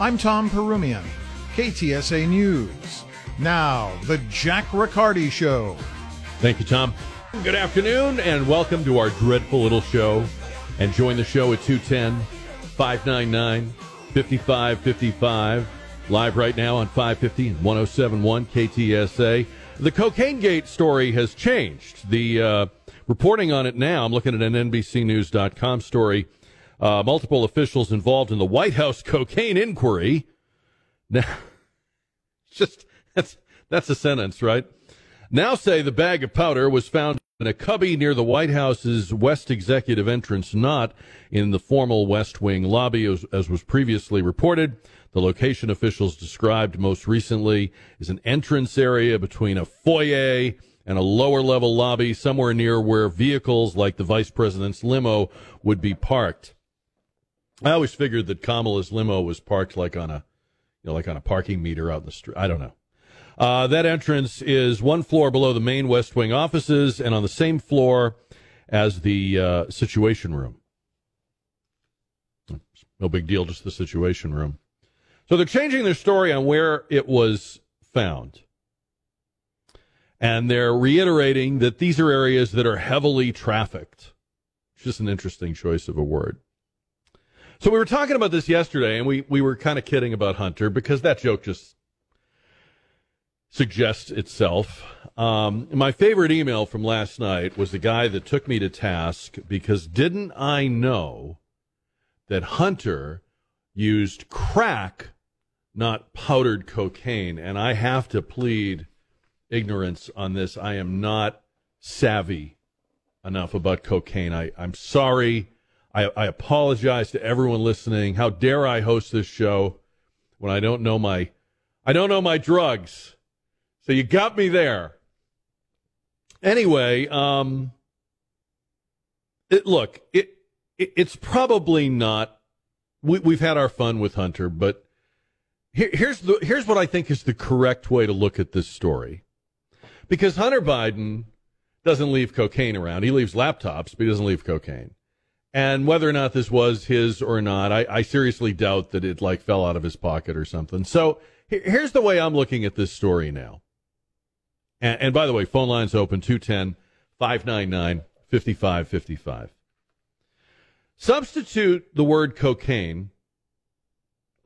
I'm Tom Perumian, KTSA News. Now, the Jack Riccardi Show. Thank you, Tom. Good afternoon, and welcome to our dreadful little show. And join the show at 210 599 5555. Live right now on 550 and 1071 KTSA. The Cocaine Gate story has changed. The uh, reporting on it now, I'm looking at an NBCNews.com story. Uh, multiple officials involved in the White House cocaine inquiry. Now, just that's that's a sentence, right? Now say the bag of powder was found in a cubby near the White House's West Executive entrance, not in the formal West Wing lobby, as, as was previously reported. The location officials described most recently is an entrance area between a foyer and a lower level lobby, somewhere near where vehicles like the vice president's limo would be parked. I always figured that Kamala's limo was parked like on a, you know, like on a parking meter out in the street. I don't know. Uh, that entrance is one floor below the main West Wing offices and on the same floor as the uh, Situation Room. No big deal, just the Situation Room. So they're changing their story on where it was found. And they're reiterating that these are areas that are heavily trafficked. It's just an interesting choice of a word. So we were talking about this yesterday, and we, we were kind of kidding about Hunter because that joke just suggests itself. Um, my favorite email from last night was the guy that took me to task because didn't I know that Hunter used crack, not powdered cocaine? And I have to plead ignorance on this. I am not savvy enough about cocaine. I, I'm sorry. I, I apologize to everyone listening. How dare I host this show when I don't know my I don't know my drugs. So you got me there. Anyway, um it, look, it, it it's probably not we we've had our fun with Hunter, but here, here's the here's what I think is the correct way to look at this story. Because Hunter Biden doesn't leave cocaine around. He leaves laptops, but he doesn't leave cocaine. And whether or not this was his or not, I, I seriously doubt that it like fell out of his pocket or something. So here's the way I'm looking at this story now. And, and by the way, phone lines open 210 599 5555. Substitute the word cocaine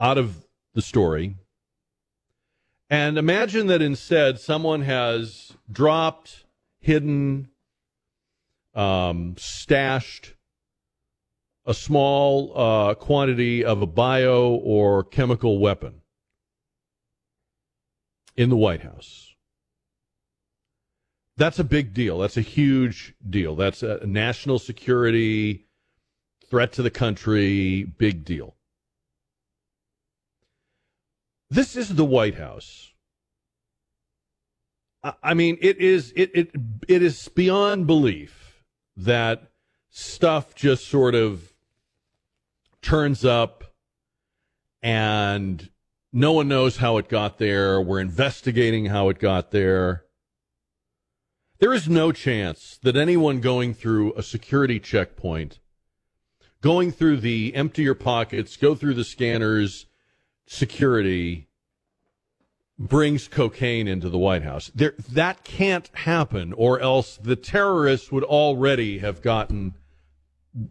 out of the story and imagine that instead someone has dropped, hidden, um, stashed a small uh, quantity of a bio or chemical weapon in the White House. That's a big deal. That's a huge deal. That's a national security threat to the country, big deal. This is the White House. I mean, it is it it it is beyond belief that stuff just sort of turns up and no one knows how it got there. We're investigating how it got there. There is no chance that anyone going through a security checkpoint, going through the empty your pockets, go through the scanners, security, brings cocaine into the White House. There, that can't happen, or else the terrorists would already have gotten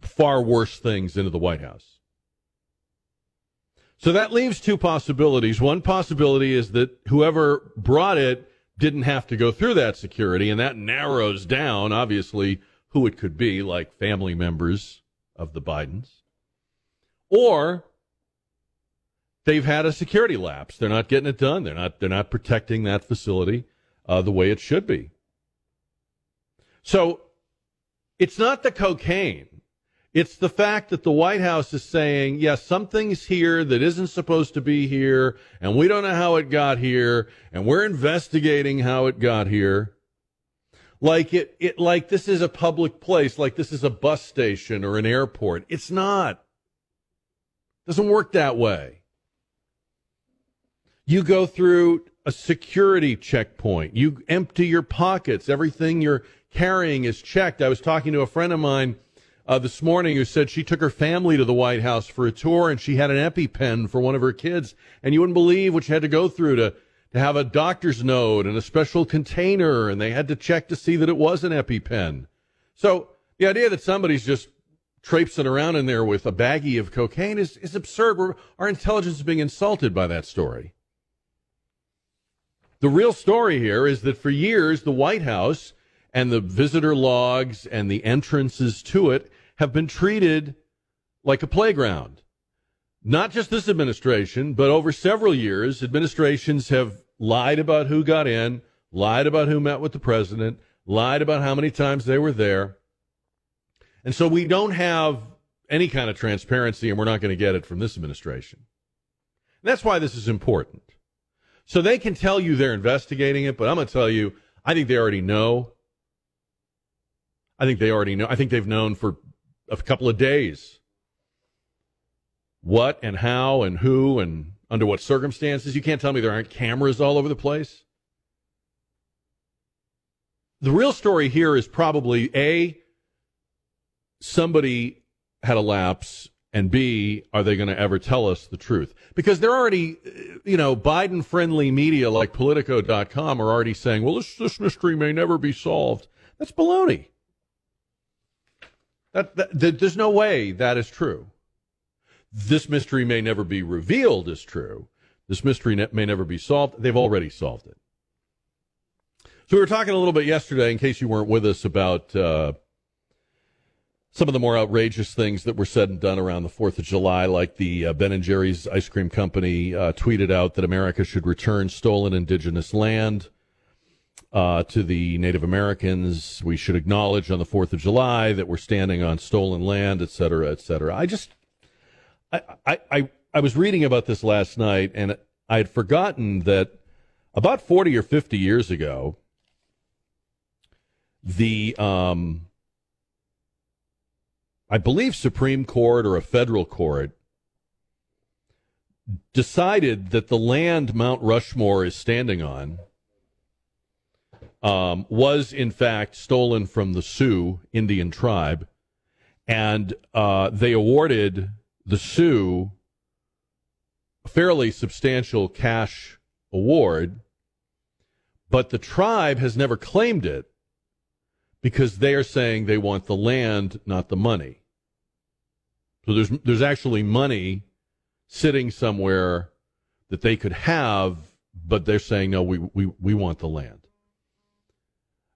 far worse things into the White House. So that leaves two possibilities. One possibility is that whoever brought it didn't have to go through that security, and that narrows down, obviously, who it could be, like family members of the Bidens. Or they've had a security lapse. They're not getting it done. They're not, they're not protecting that facility uh, the way it should be. So it's not the cocaine it's the fact that the White House is saying, yes, something's here that isn't supposed to be here, and we don't know how it got here, and we're investigating how it got here. Like it, it, like this is a public place, like this is a bus station or an airport. It's not. It doesn't work that way. You go through a security checkpoint. You empty your pockets. Everything you're carrying is checked. I was talking to a friend of mine uh, this morning who said she took her family to the White House for a tour and she had an EpiPen for one of her kids. And you wouldn't believe what she had to go through to, to have a doctor's note and a special container. And they had to check to see that it was an EpiPen. So the idea that somebody's just traipsing around in there with a baggie of cocaine is, is absurd. We're, our intelligence is being insulted by that story. The real story here is that for years, the White House and the visitor logs and the entrances to it have been treated like a playground. Not just this administration, but over several years, administrations have lied about who got in, lied about who met with the president, lied about how many times they were there. And so we don't have any kind of transparency, and we're not going to get it from this administration. And that's why this is important. So they can tell you they're investigating it, but I'm going to tell you, I think they already know. I think they already know. I think they've known for a couple of days what and how and who and under what circumstances. You can't tell me there aren't cameras all over the place. The real story here is probably A, somebody had a lapse and B, are they going to ever tell us the truth? Because they're already, you know, Biden friendly media like Politico.com are already saying, well, this, this mystery may never be solved. That's baloney. That, that, that, there's no way that is true. This mystery may never be revealed as true. This mystery ne- may never be solved. They've already solved it. So we were talking a little bit yesterday, in case you weren't with us, about uh, some of the more outrageous things that were said and done around the Fourth of July, like the uh, Ben and Jerry's ice cream company uh, tweeted out that America should return stolen indigenous land uh, to the Native Americans. We should acknowledge on the Fourth of July that we're standing on stolen land, et cetera, et cetera. I just, I, I, I, I was reading about this last night, and I had forgotten that about forty or fifty years ago, the um, I believe Supreme Court or a federal court decided that the land Mount Rushmore is standing on um, was in fact stolen from the Sioux Indian tribe, and uh, they awarded the Sioux a fairly substantial cash award, but the tribe has never claimed it because they are saying they want the land, not the money. So there's there's actually money sitting somewhere that they could have, but they're saying no, we we, we want the land.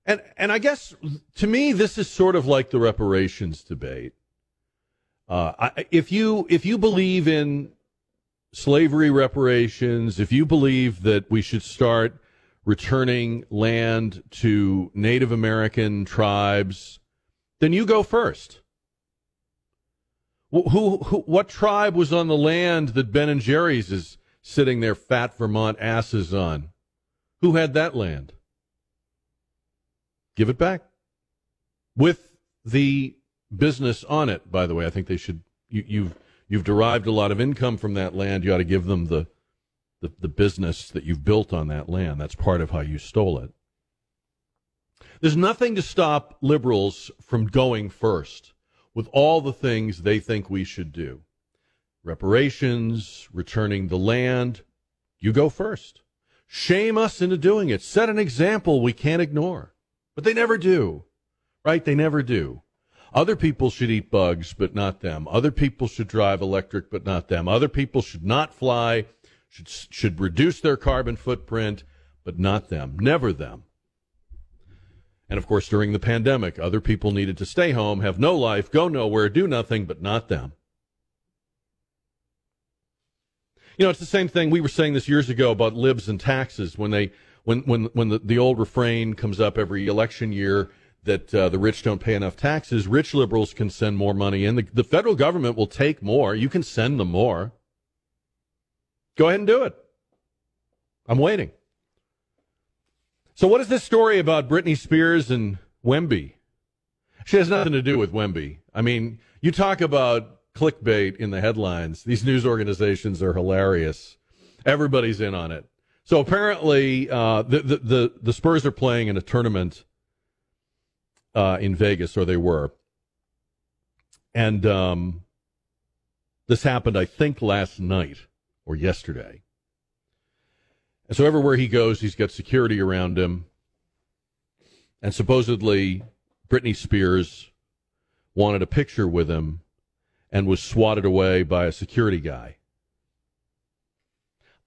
And and I guess to me this is sort of like the reparations debate. Uh, I, if you if you believe in slavery reparations, if you believe that we should start returning land to Native American tribes, then you go first. Who, who, what tribe was on the land that Ben and Jerry's is sitting their fat Vermont asses on? Who had that land? Give it back with the business on it. By the way, I think they should. You, you've you've derived a lot of income from that land. You ought to give them the, the the business that you've built on that land. That's part of how you stole it. There's nothing to stop liberals from going first with all the things they think we should do reparations, returning the land. You go first. Shame us into doing it. Set an example we can't ignore. But they never do, right? They never do. Other people should eat bugs, but not them. Other people should drive electric, but not them. Other people should not fly, should, should reduce their carbon footprint, but not them. Never them. And of course, during the pandemic, other people needed to stay home, have no life, go nowhere, do nothing, but not them. You know, it's the same thing. We were saying this years ago about libs and taxes when they when when when the, the old refrain comes up every election year that uh, the rich don't pay enough taxes, rich liberals can send more money in. The, the federal government will take more. You can send them more. Go ahead and do it. I'm waiting. So, what is this story about Britney Spears and Wemby? She has nothing to do with Wemby. I mean, you talk about clickbait in the headlines. These news organizations are hilarious. Everybody's in on it. So apparently, uh, the, the, the the Spurs are playing in a tournament uh, in Vegas, or they were. And um, this happened, I think, last night or yesterday. And so everywhere he goes, he's got security around him. And supposedly, Britney Spears wanted a picture with him and was swatted away by a security guy.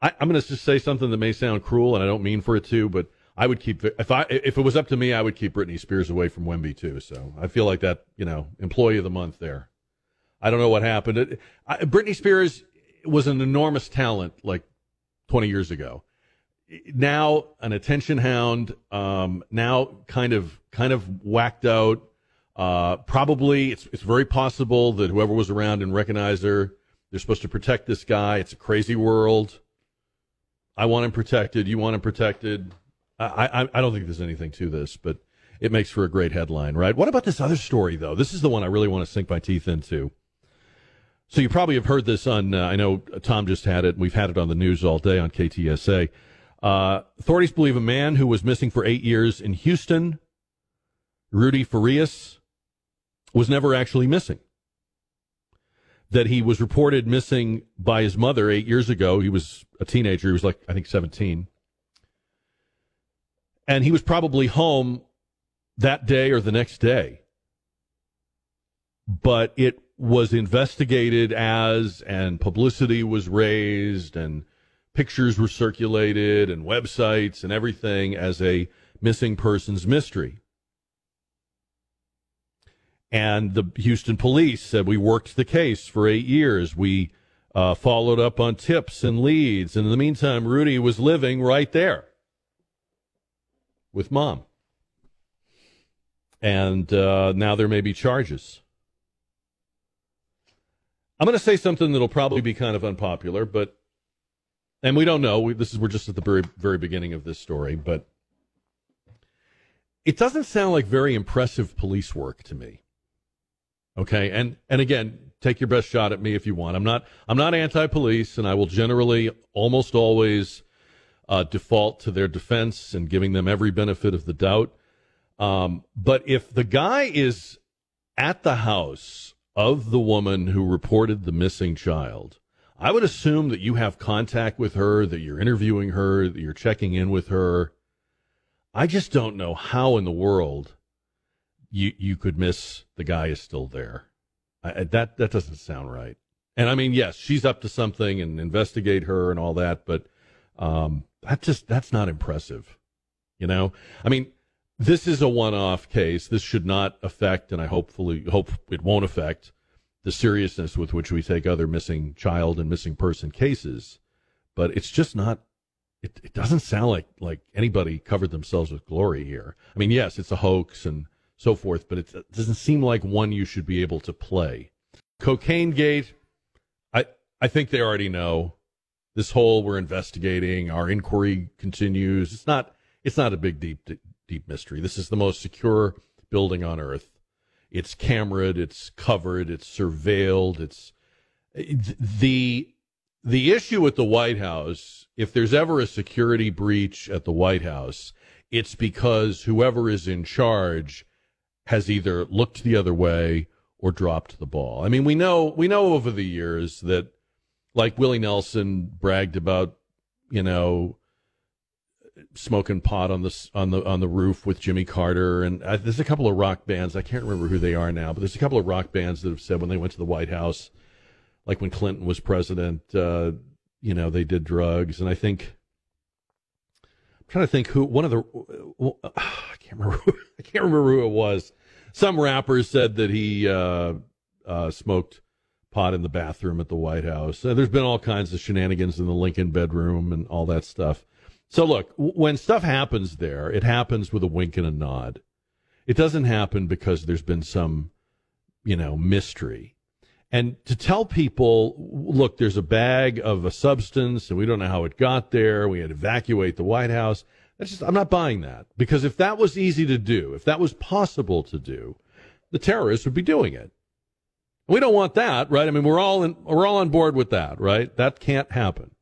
I, am going to just say something that may sound cruel, and I don't mean for it to, but I would keep if I if it was up to me, I would keep Britney Spears away from Wemby too. So I feel like that, you know, employee of the month there. I don't know what happened. It, I, Britney Spears was an enormous talent like 20 years ago. Now an attention hound, um, now kind of kind of whacked out. Uh, probably it's it's very possible that whoever was around and recognized her. They're supposed to protect this guy. It's a crazy world. I want him protected. You want him protected. I, I, I don't think there's anything to this, but it makes for a great headline, right? What about this other story, though? This is the one I really want to sink my teeth into. So you probably have heard this on. Uh, I know Tom just had it. We've had it on the news all day on KTSA. Uh, authorities believe a man who was missing for eight years in Houston, Rudy Farias, was never actually missing. That he was reported missing by his mother eight years ago. He was a teenager. He was like, I think, 17. And he was probably home that day or the next day. But it was investigated as, and publicity was raised, and pictures were circulated, and websites and everything as a missing persons mystery. And the Houston police said we worked the case for eight years. We uh, followed up on tips and leads. And in the meantime, Rudy was living right there with mom. And uh, now there may be charges. I'm going to say something that'll probably be kind of unpopular, but and we don't know. We, this is we're just at the very very beginning of this story, but it doesn't sound like very impressive police work to me. Okay, and and again, take your best shot at me if you want. I'm not I'm not anti-police, and I will generally almost always uh, default to their defense and giving them every benefit of the doubt. Um, but if the guy is at the house of the woman who reported the missing child, I would assume that you have contact with her, that you're interviewing her, that you're checking in with her. I just don't know how in the world you you could miss the guy is still there. I, that that doesn't sound right. And I mean, yes, she's up to something and investigate her and all that, but um, that just that's not impressive. You know, I mean, this is a one-off case. This should not affect, and I hopefully hope it won't affect the seriousness with which we take other missing child and missing person cases. But it's just not. It, it doesn't sound like like anybody covered themselves with glory here. I mean, yes, it's a hoax and so forth, but it doesn't seem like one you should be able to play. Cocaine Gate, I I think they already know this whole we're investigating, our inquiry continues. It's not it's not a big deep deep mystery. This is the most secure building on earth. It's cameraed, it's covered, it's surveilled, it's the the issue at the White House, if there's ever a security breach at the White House, it's because whoever is in charge has either looked the other way or dropped the ball. I mean, we know we know over the years that like Willie Nelson bragged about, you know, smoking pot on the on the on the roof with Jimmy Carter, and there's a couple of rock bands. I can't remember who they are now, but there's a couple of rock bands that have said when they went to the White House, like when Clinton was president, uh, you know, they did drugs, and I think. I'm trying to think who one of the well, I can't remember I can't remember who it was. Some rappers said that he uh, uh smoked pot in the bathroom at the White House. Uh, there's been all kinds of shenanigans in the Lincoln bedroom and all that stuff. So look, w- when stuff happens there, it happens with a wink and a nod. It doesn't happen because there's been some, you know, mystery. And to tell people, look, there's a bag of a substance and we don't know how it got there. We had to evacuate the White House. That's just, I'm not buying that because if that was easy to do, if that was possible to do, the terrorists would be doing it. We don't want that, right? I mean, we're all in, we're all on board with that, right? That can't happen.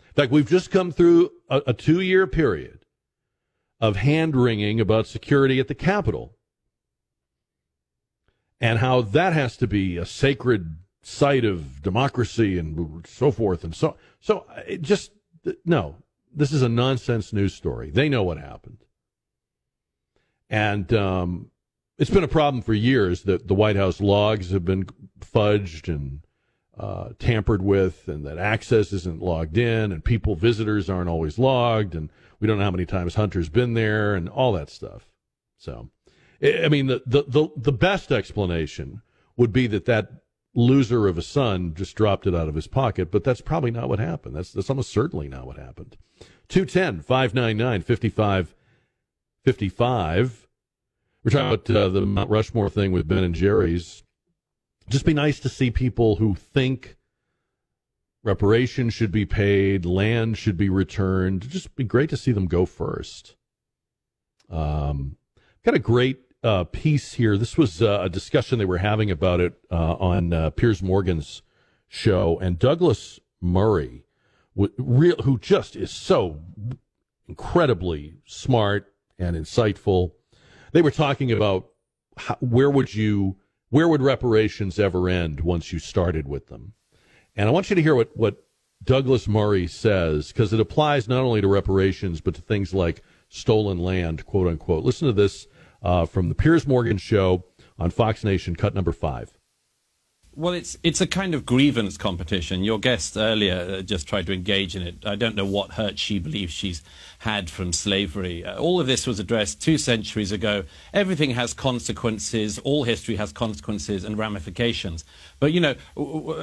In fact, we've just come through a, a two year period of hand wringing about security at the Capitol. and how that has to be a sacred site of democracy and so forth and so so it just no this is a nonsense news story. They know what happened. And um, it's been a problem for years that the white house logs have been fudged and uh, tampered with and that access isn't logged in and people visitors aren't always logged and we don't know how many times hunter's been there and all that stuff. So i mean the, the, the, the best explanation would be that that loser of a son just dropped it out of his pocket, but that's probably not what happened. That's, that's almost certainly not what happened. 210 599 5555. We're talking about uh, the Mount Rushmore thing with Ben and Jerry's. Just be nice to see people who think reparations should be paid, land should be returned. Just be great to see them go first. Um, got a great uh, piece here. This was uh, a discussion they were having about it uh, on uh, Piers Morgan's show, and Douglas Murray, w- real, who just is so incredibly smart and insightful. They were talking about how, where would you, where would reparations ever end once you started with them? And I want you to hear what what Douglas Murray says because it applies not only to reparations but to things like stolen land, quote unquote. Listen to this uh, from the Piers Morgan show on Fox Nation, cut number five. Well, it's it's a kind of grievance competition. Your guest earlier uh, just tried to engage in it. I don't know what hurt she believes she's had from slavery. Uh, all of this was addressed two centuries ago. Everything has consequences. All history has consequences and ramifications. But, you know,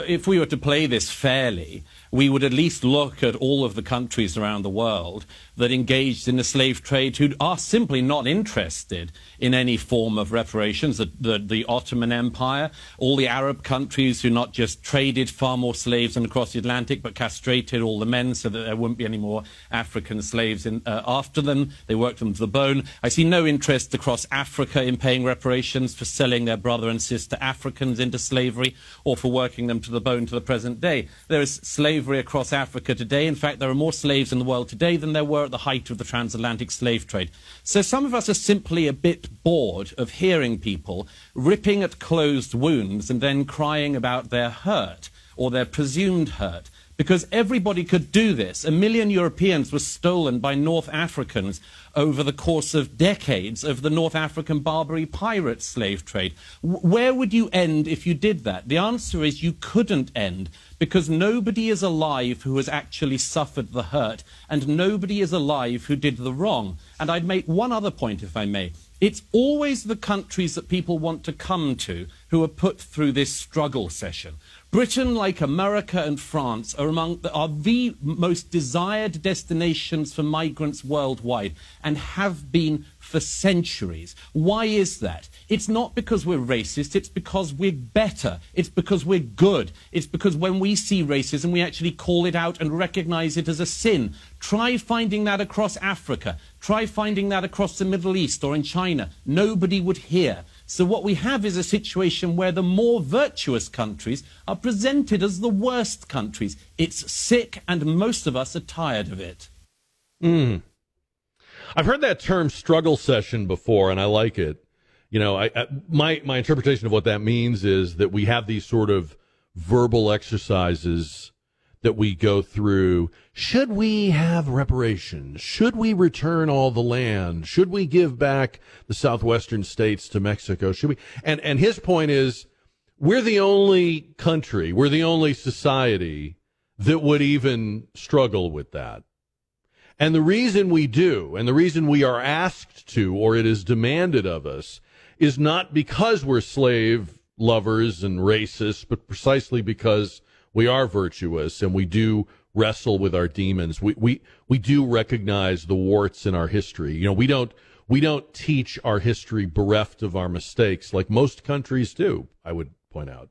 if we were to play this fairly, we would at least look at all of the countries around the world that engaged in the slave trade who are simply not interested in any form of reparations. The, the, the, Ottoman Empire, all the Arab countries who not just traded far more slaves than across the Atlantic, but castrated all the men so that there wouldn't be any more African slaves in, uh, after them. They worked them to the bone. I see no interest across Africa in paying reparations for selling their brother and sister Africans into slavery or for working them to the bone to the present day. There is slavery across Africa today. In fact, there are more slaves in the world today than there were at the height of the transatlantic slave trade. So some of us are simply a bit bored of hearing people ripping at closed wounds and then crying about their hurt or their presumed hurt because everybody could do this. A million Europeans were stolen by North Africans over the course of decades of the North African Barbary pirate slave trade. Where would you end if you did that? The answer is you couldn't end because nobody is alive who has actually suffered the hurt and nobody is alive who did the wrong. And I'd make one other point, if I may. It's always the countries that people want to come to who are put through this struggle session. Britain, like America and France, are among the, are the most desired destinations for migrants worldwide and have been for centuries. Why is that? It's not because we're racist, it's because we're better. It's because we're good. It's because when we see racism, we actually call it out and recognize it as a sin. Try finding that across Africa. Try finding that across the Middle East or in China. Nobody would hear. So what we have is a situation where the more virtuous countries are presented as the worst countries. It's sick, and most of us are tired of it. Mm. I've heard that term struggle session before, and I like it. You know, I, I, my my interpretation of what that means is that we have these sort of verbal exercises that we go through. Should we have reparations? Should we return all the land? Should we give back the southwestern states to Mexico? Should we? And and his point is, we're the only country, we're the only society that would even struggle with that. And the reason we do, and the reason we are asked to, or it is demanded of us, is not because we're slave lovers and racists, but precisely because we are virtuous and we do wrestle with our demons. We, we, we do recognize the warts in our history. You know, we don't, we don't teach our history bereft of our mistakes like most countries do, I would point out.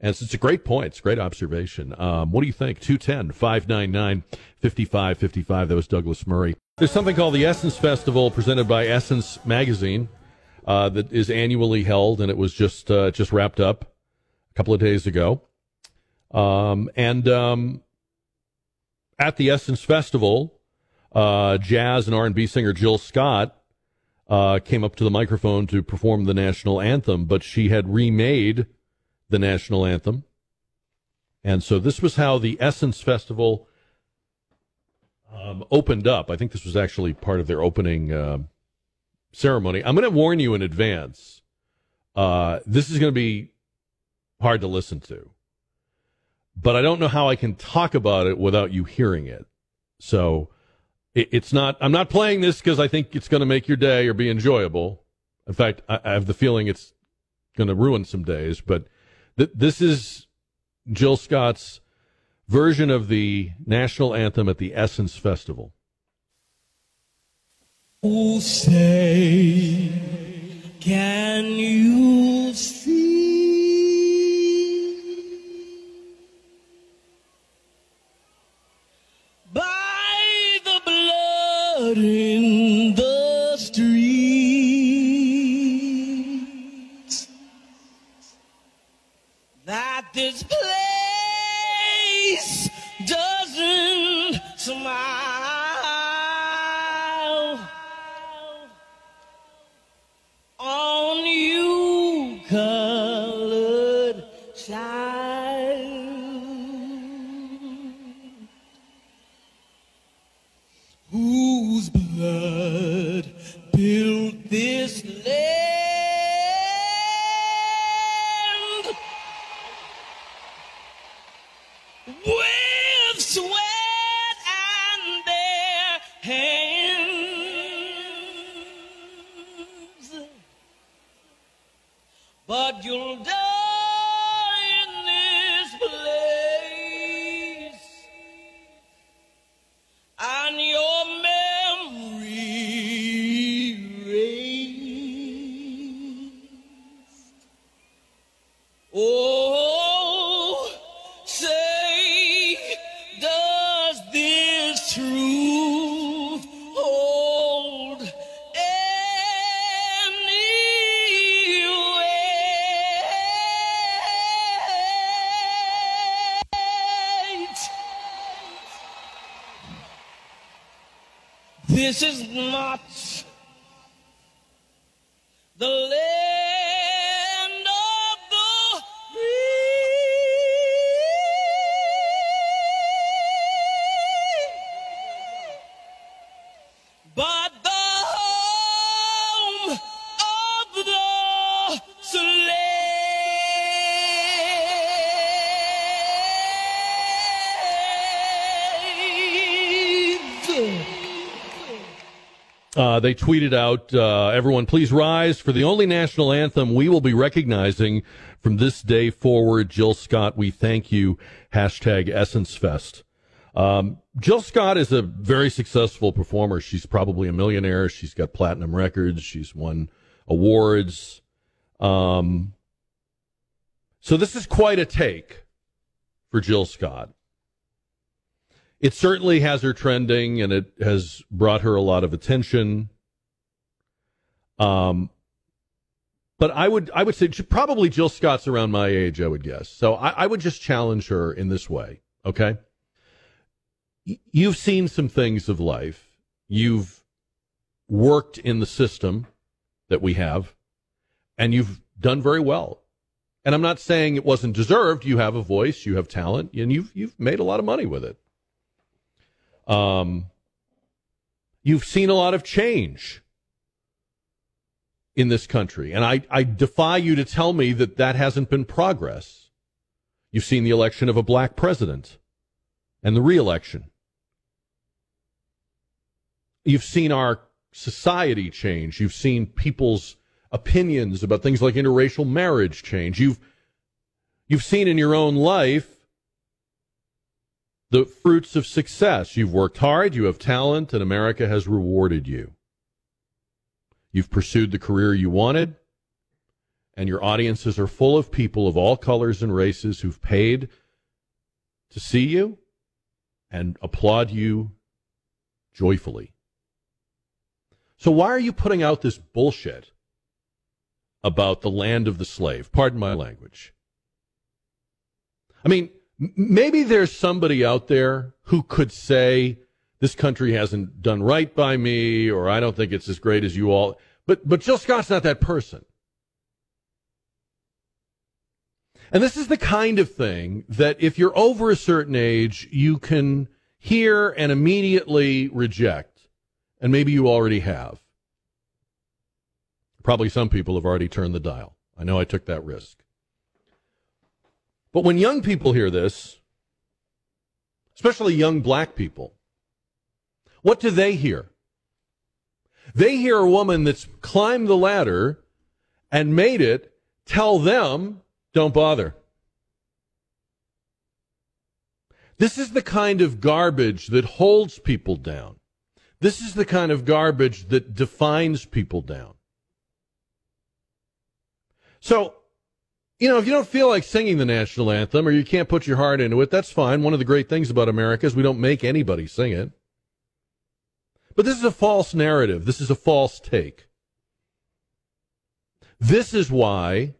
And it's, a great point. It's a great observation. Um, what do you think? 210 599 5555. That was Douglas Murray. There's something called the Essence Festival presented by Essence Magazine uh, that is annually held, and it was just uh, just wrapped up a couple of days ago. Um, and um, at the Essence Festival, uh, jazz and R&B singer Jill Scott uh, came up to the microphone to perform the national anthem, but she had remade the national anthem. And so this was how the Essence Festival um, opened up. I think this was actually part of their opening uh, ceremony. I'm going to warn you in advance. Uh, this is going to be hard to listen to, but I don't know how I can talk about it without you hearing it. So it, it's not. I'm not playing this because I think it's going to make your day or be enjoyable. In fact, I, I have the feeling it's going to ruin some days. But th- this is Jill Scott's version of the national anthem at the Essence Festival. Oh, say, can you see blood the land Uh, they tweeted out, uh, everyone please rise for the only national anthem we will be recognizing from this day forward. Jill Scott, we thank you. Hashtag Essence Fest. Um, Jill Scott is a very successful performer. She's probably a millionaire. She's got platinum records. She's won awards. Um, so this is quite a take for Jill Scott. It certainly has her trending and it has brought her a lot of attention. Um, but I would I would say probably Jill Scott's around my age, I would guess. So I, I would just challenge her in this way. Okay. You've seen some things of life. You've worked in the system that we have, and you've done very well. And I'm not saying it wasn't deserved. You have a voice, you have talent, and you've you've made a lot of money with it. Um, you've seen a lot of change in this country, and I, I defy you to tell me that that hasn't been progress. You've seen the election of a black president and the reelection. You've seen our society change. You've seen people's opinions about things like interracial marriage change. You've you've seen in your own life the fruits of success. You've worked hard, you have talent, and America has rewarded you. You've pursued the career you wanted, and your audiences are full of people of all colors and races who've paid to see you and applaud you joyfully. So, why are you putting out this bullshit about the land of the slave? Pardon my language. I mean, maybe there's somebody out there who could say, this country hasn't done right by me, or I don't think it's as great as you all. But but Jill Scott's not that person. And this is the kind of thing that if you're over a certain age, you can hear and immediately reject. And maybe you already have. Probably some people have already turned the dial. I know I took that risk. But when young people hear this, especially young black people, what do they hear? They hear a woman that's climbed the ladder and made it tell them, don't bother. This is the kind of garbage that holds people down. This is the kind of garbage that defines people down. So, you know, if you don't feel like singing the national anthem or you can't put your heart into it, that's fine. One of the great things about America is we don't make anybody sing it. But this is a false narrative. This is a false take. This is why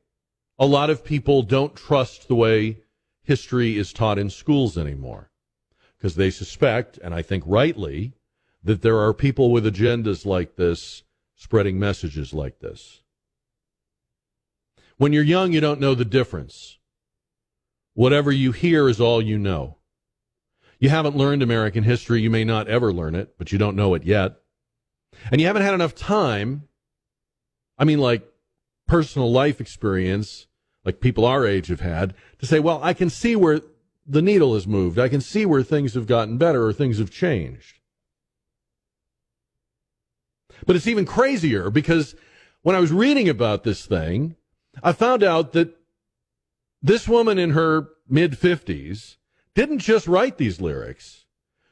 a lot of people don't trust the way history is taught in schools anymore. Because they suspect, and I think rightly, that there are people with agendas like this spreading messages like this. When you're young, you don't know the difference. Whatever you hear is all you know. You haven't learned American history. You may not ever learn it, but you don't know it yet. And you haven't had enough time. I mean, like personal life experience, like people our age have had, to say, well, I can see where the needle has moved. I can see where things have gotten better or things have changed. But it's even crazier because when I was reading about this thing, I found out that this woman in her mid 50s didn't just write these lyrics,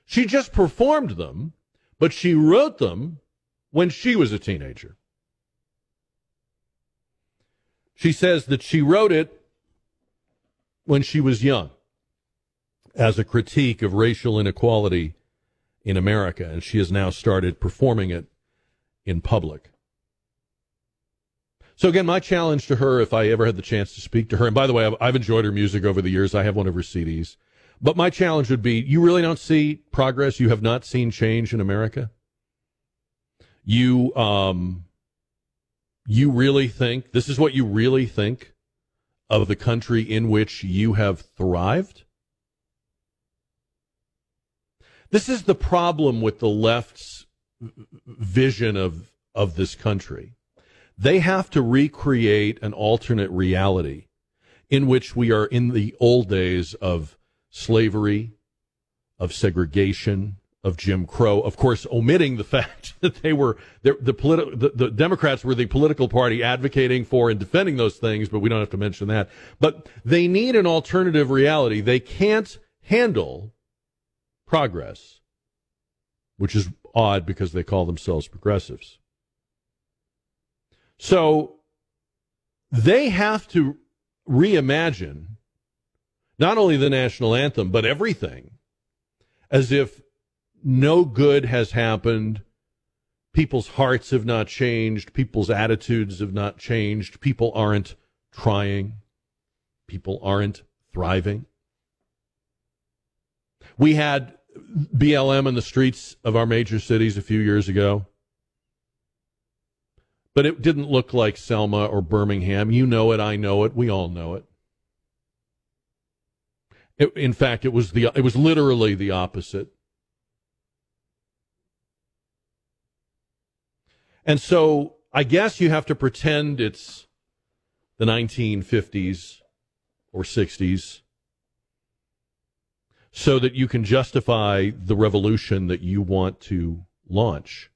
she just performed them, but she wrote them when she was a teenager. She says that she wrote it when she was young as a critique of racial inequality in America, and she has now started performing it in public. So again, my challenge to her, if I ever had the chance to speak to her, and by the way, I've, I've enjoyed her music over the years. I have one of her CDs. But my challenge would be you really don't see progress. You have not seen change in America. You, um, you really think this is what you really think of the country in which you have thrived? This is the problem with the left's vision of, of this country. They have to recreate an alternate reality in which we are in the old days of slavery, of segregation, of Jim Crow. Of course, omitting the fact that they were the politi- the, the Democrats were the political party advocating for and defending those things, but we don't have to mention that. But they need an alternative reality. They can't handle progress, which is odd because they call themselves progressives. So they have to reimagine not only the national anthem, but everything as if no good has happened. People's hearts have not changed. People's attitudes have not changed. People aren't trying. People aren't thriving. We had BLM in the streets of our major cities a few years ago. But it didn't look like Selma or Birmingham. You know it. I know it. We all know it. it in fact, it was the it was literally the opposite. And so I guess you have to pretend it's the 1950s or 60s so that you can justify the revolution that you want to launch.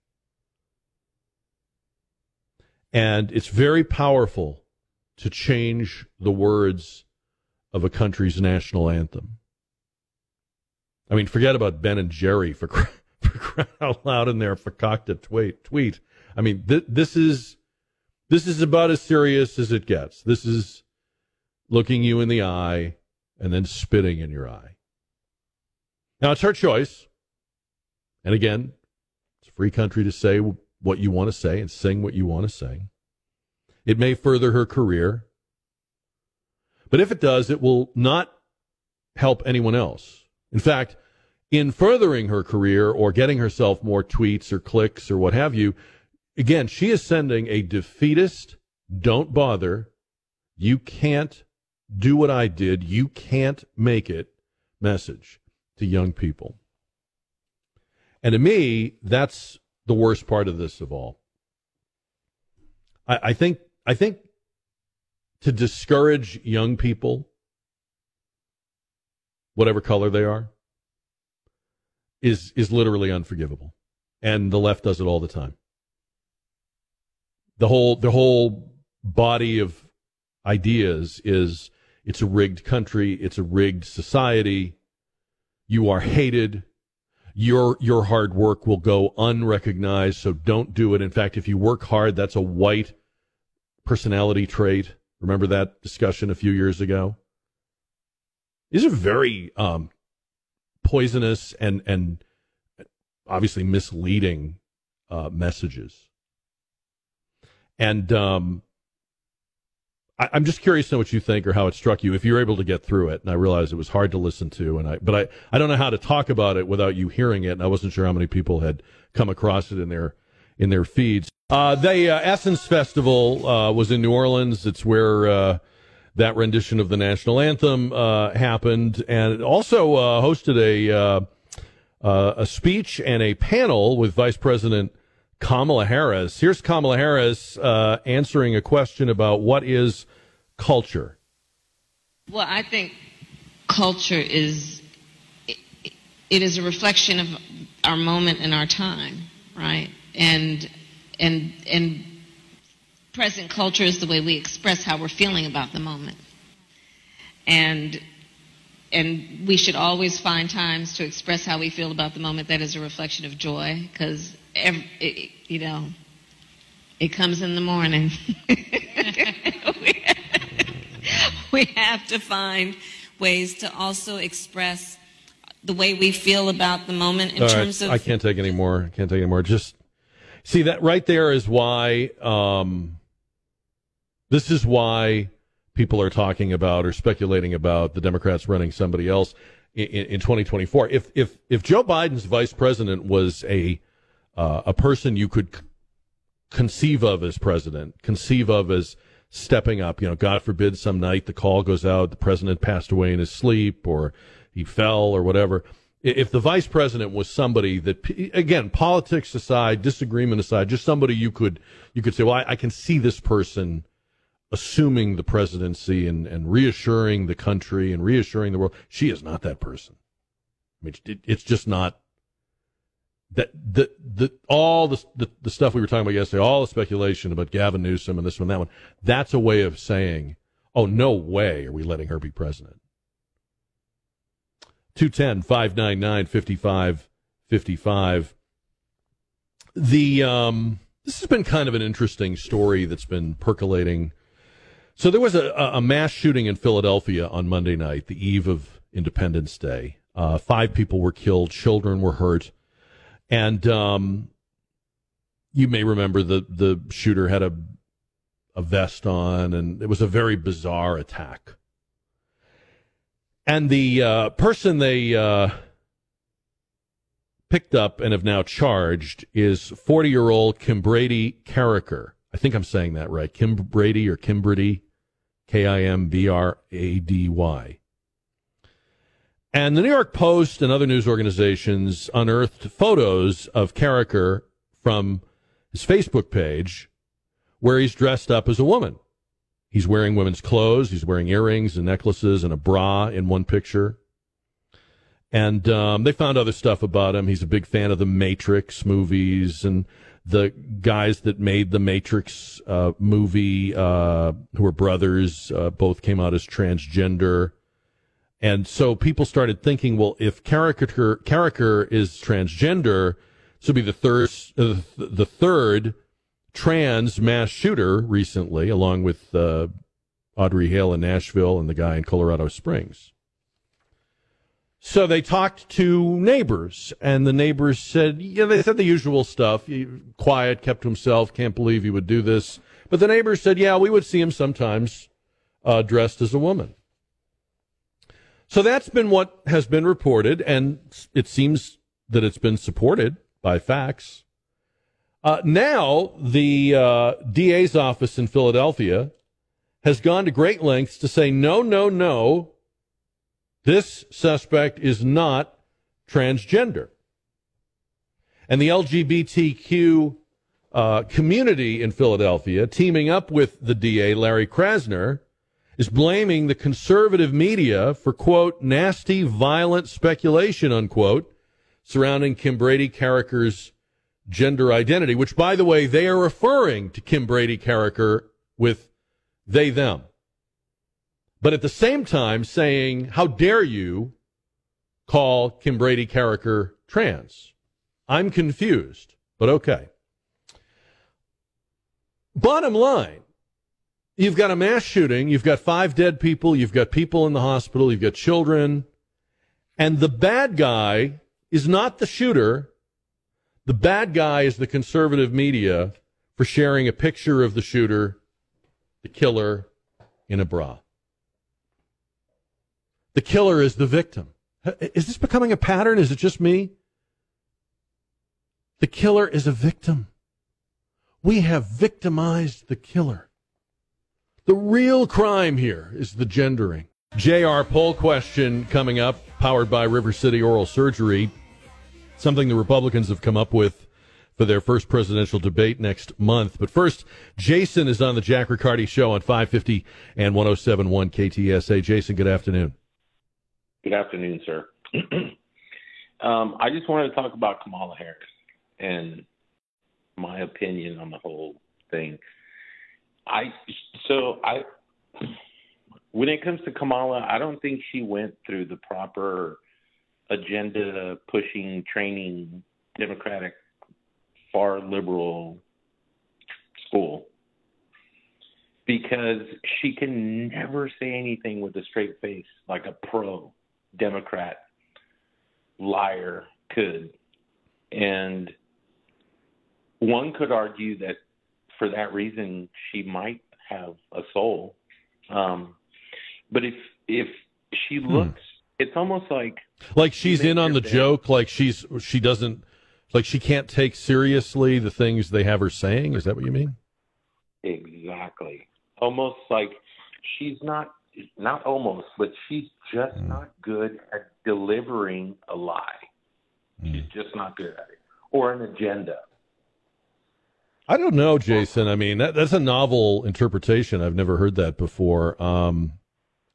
And it's very powerful to change the words of a country's national anthem. I mean, forget about Ben and Jerry for, for crying out loud in their fakakta tweet. tweet. I mean, th- this is this is about as serious as it gets. This is looking you in the eye and then spitting in your eye. Now it's her choice, and again, it's a free country to say what you want to say and sing what you want to sing. It may further her career, but if it does, it will not help anyone else. In fact, in furthering her career or getting herself more tweets or clicks or what have you, again, she is sending a defeatist, don't bother, you can't do what I did, you can't make it message to young people. And to me, that's the worst part of this of all. I, I think I think to discourage young people, whatever color they are, is is literally unforgivable. And the left does it all the time. The whole the whole body of ideas is it's a rigged country, it's a rigged society. You are hated. Your your hard work will go unrecognized, so don't do it. In fact, if you work hard, that's a white personality trait. Remember that discussion a few years ago? These are very um, poisonous and and obviously misleading uh, messages. And um, I, am just curious to know what you think or how it struck you. If you're able to get through it, and I realize it was hard to listen to, and I but I I don't know how to talk about it without you hearing it, and I wasn't sure how many people had come across it in their in their feeds. Uh, the uh, Essence Festival uh, was in New Orleans. It's where uh, that rendition of the national anthem uh, happened, and it also uh, hosted a a speech and a panel with Vice President Kamala Harris. Here's Kamala Harris uh, answering a question about what is culture. Well, I think culture is it, it is a reflection of our moment and our time, right? And and and present culture is the way we express how we're feeling about the moment. And and we should always find times to express how we feel about the moment that is a reflection of joy because every, it, you know, it comes in the morning. we have to find ways to also express the way we feel about the moment in All terms right. of. I can't take any more. I can't take any more. Just see that right there is why. Um, this is why people are talking about or speculating about the Democrats running somebody else in, in 2024. If if if Joe Biden's vice president was a uh, a person you could conceive of as president, conceive of as stepping up. You know, God forbid some night the call goes out, the president passed away in his sleep, or he fell, or whatever. If the vice president was somebody that, again, politics aside, disagreement aside, just somebody you could you could say, well, I, I can see this person assuming the presidency and, and reassuring the country and reassuring the world. She is not that person. I mean, it, it's just not that the the all the, the, the stuff we were talking about yesterday, all the speculation about Gavin Newsom and this one, that one, that's a way of saying, oh, no way are we letting her be president. 210 599 5555. The, um, this has been kind of an interesting story that's been percolating. So there was a, a mass shooting in Philadelphia on Monday night, the eve of Independence Day. Uh, five people were killed, children were hurt. And um, you may remember the the shooter had a a vest on, and it was a very bizarre attack. And the uh, person they uh, picked up and have now charged is 40 year old Kim Brady Carriker. I think I'm saying that right. Kim Brady or Kimbrady, K I M B R A D Y. And the New York Post and other news organizations unearthed photos of Carriker from his Facebook page where he's dressed up as a woman. He's wearing women's clothes, he's wearing earrings and necklaces and a bra in one picture. And um, they found other stuff about him. He's a big fan of the Matrix movies and the guys that made the Matrix uh, movie, uh, who were brothers, uh, both came out as transgender. And so people started thinking, well, if Carriker Carriker is transgender, this would be the third the third trans mass shooter recently, along with uh, Audrey Hale in Nashville and the guy in Colorado Springs. So they talked to neighbors, and the neighbors said, yeah, they said the usual stuff. He, quiet, kept to himself, can't believe he would do this. But the neighbors said, yeah, we would see him sometimes uh, dressed as a woman. So that's been what has been reported, and it seems that it's been supported by facts. Uh, now, the uh, DA's office in Philadelphia has gone to great lengths to say, no, no, no, this suspect is not transgender. And the LGBTQ uh, community in Philadelphia, teaming up with the DA, Larry Krasner, is blaming the conservative media for, quote, nasty, violent speculation, unquote, surrounding Kim Brady Carriker's gender identity, which, by the way, they are referring to Kim Brady Carriker with they, them. But at the same time saying, how dare you call Kim Brady Carriker trans? I'm confused, but okay. Bottom line, you've got a mass shooting, you've got five dead people, you've got people in the hospital, you've got children, and the bad guy is not the shooter. The bad guy is the conservative media for sharing a picture of the shooter, the killer, in a bra. The killer is the victim. Is this becoming a pattern? Is it just me? The killer is a victim. We have victimized the killer. The real crime here is the gendering. JR poll question coming up, powered by River City Oral Surgery. Something the Republicans have come up with for their first presidential debate next month. But first, Jason is on the Jack Riccardi show on 550 and 1071 KTSA. Jason, good afternoon. Good afternoon, sir. um, I just wanted to talk about Kamala Harris and my opinion on the whole thing. I so I when it comes to Kamala, I don't think she went through the proper agenda pushing training democratic far liberal school. Because she can never say anything with a straight face like a pro democrat liar could. And one could argue that for that reason she might have a soul. Um, but if if she hmm. looks, hmm. it's almost like like she's in on the bed. joke. Like she's she doesn't like she can't take seriously the things they have her saying. Is that what you mean? Exactly. Almost like she's not not almost, but she's just mm. not good at delivering a lie. Mm. She's just not good at it or an agenda. I don't know, Jason. I mean, that, that's a novel interpretation. I've never heard that before. Um,